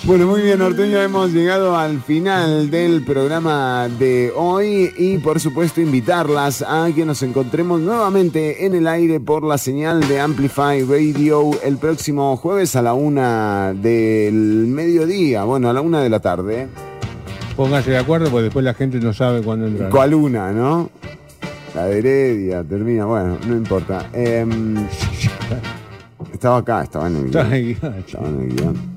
Bueno, muy bien, Ortuño, hemos llegado al final del programa de hoy y por supuesto invitarlas a que nos encontremos nuevamente en el aire por la señal de Amplify Radio el próximo jueves a la una del mediodía, bueno, a la una de la tarde. póngase de acuerdo porque después la gente no sabe cuándo entrar. ¿Cuál una, no? La de Heredia, termina, bueno, no importa. Em, estaba acá, estaba en el guion, Estaba en el guion.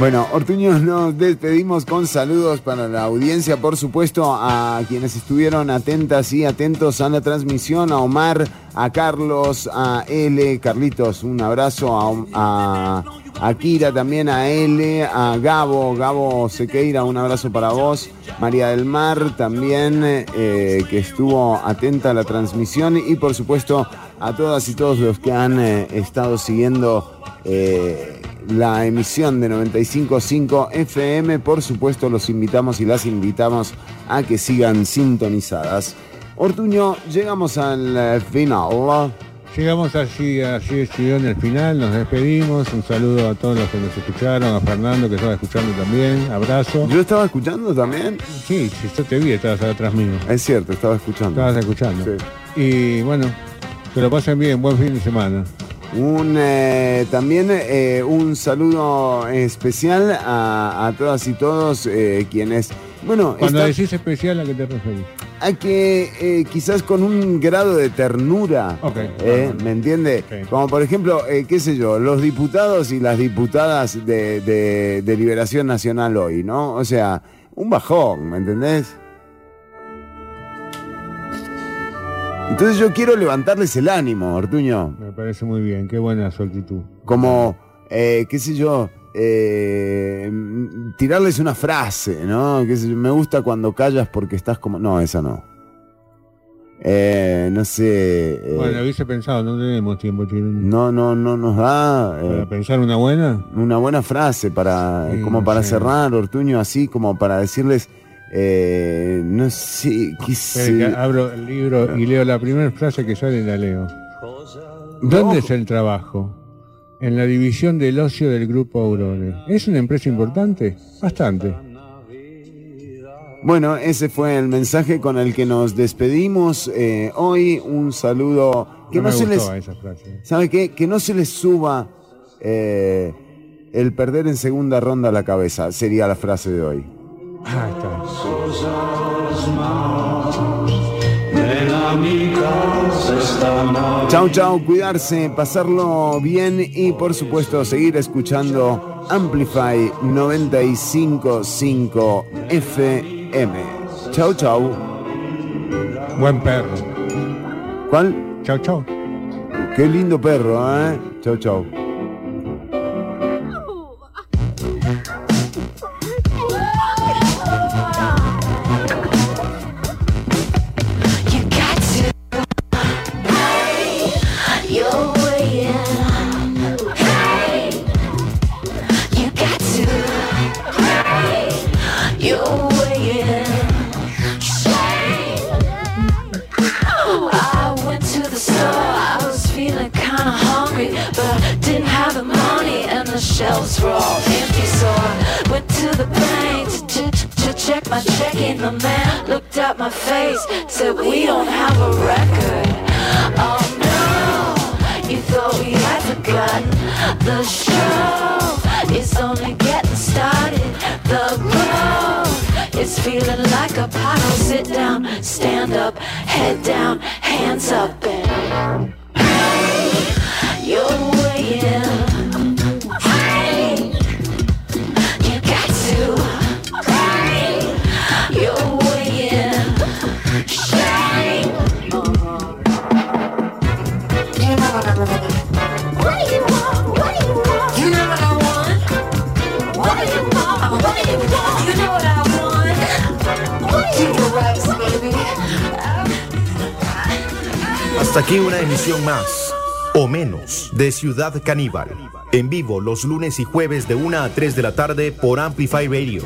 Bueno, Ortuño, nos despedimos con saludos para la audiencia, por supuesto, a quienes estuvieron atentas y atentos a la transmisión, a Omar, a Carlos, a L, Carlitos, un abrazo, a, a, Kira también, a L, a Gabo, Gabo Sequeira, un abrazo para vos, María del Mar también, eh, que estuvo atenta a la transmisión y por supuesto a todas y todos los que han eh, estado siguiendo eh, la emisión de 95.5 FM. Por supuesto, los invitamos y las invitamos a que sigan sintonizadas. Ortuño, llegamos al eh, final. Llegamos así, así estudió en el final, nos despedimos, un saludo a todos los que nos escucharon, a Fernando que estaba escuchando también, abrazo. ¿Yo estaba escuchando también? Sí, sí, yo te vi, estabas atrás mío. Es cierto, estaba escuchando. Estabas escuchando. Sí. Y bueno, que lo pasen bien, buen fin de semana. Un, eh, también eh, un saludo especial a, a todas y todos eh, quienes Bueno, Cuando decís especial, ¿a qué te referís? a que eh, quizás con un grado de ternura, Ok. ¿eh? ¿me entiende? Como por ejemplo, eh, qué sé yo, los diputados y las diputadas de, de- de Liberación Nacional hoy, ¿no? O sea, un bajón, ¿me entendés? Entonces yo quiero levantarles el ánimo, Ortuño. Me parece muy bien, qué buena su actitud. Como, eh, qué sé yo, eh, tirarles una frase, ¿no? Me gusta cuando callas porque estás como... No, esa no. Eh, no sé. eh, Bueno, hubiese pensado, no tenemos tiempo, no, no, no nos da. eh, ¿Para pensar una buena? Una buena frase para, Sí, como para cerrar, Ortuño, así como para decirles, eh, no sé, qué sé. Abro el libro y leo la primera frase que sale y la leo. ¿Dónde es el trabajo? En la división del ocio del grupo Aurore. ¿Es una empresa importante? Bastante. Bueno, ese fue el mensaje con el que nos despedimos eh, hoy. Un saludo que No se les, esa frase. ¿sabe qué? Que no se les suba eh, el perder en segunda ronda a la cabeza. Sería la frase de hoy. Ah, está. Chau, chau, cuidarse, pasarlo bien y por supuesto seguir escuchando Amplify 955 FM. Chau, chau. Buen perro. ¿Cuál? Chau, chau. Qué lindo perro, ¿eh? Chau, chau. Ciudad Caníbal. En vivo los lunes y jueves de 1 a 3 de la tarde por Amplify Radio.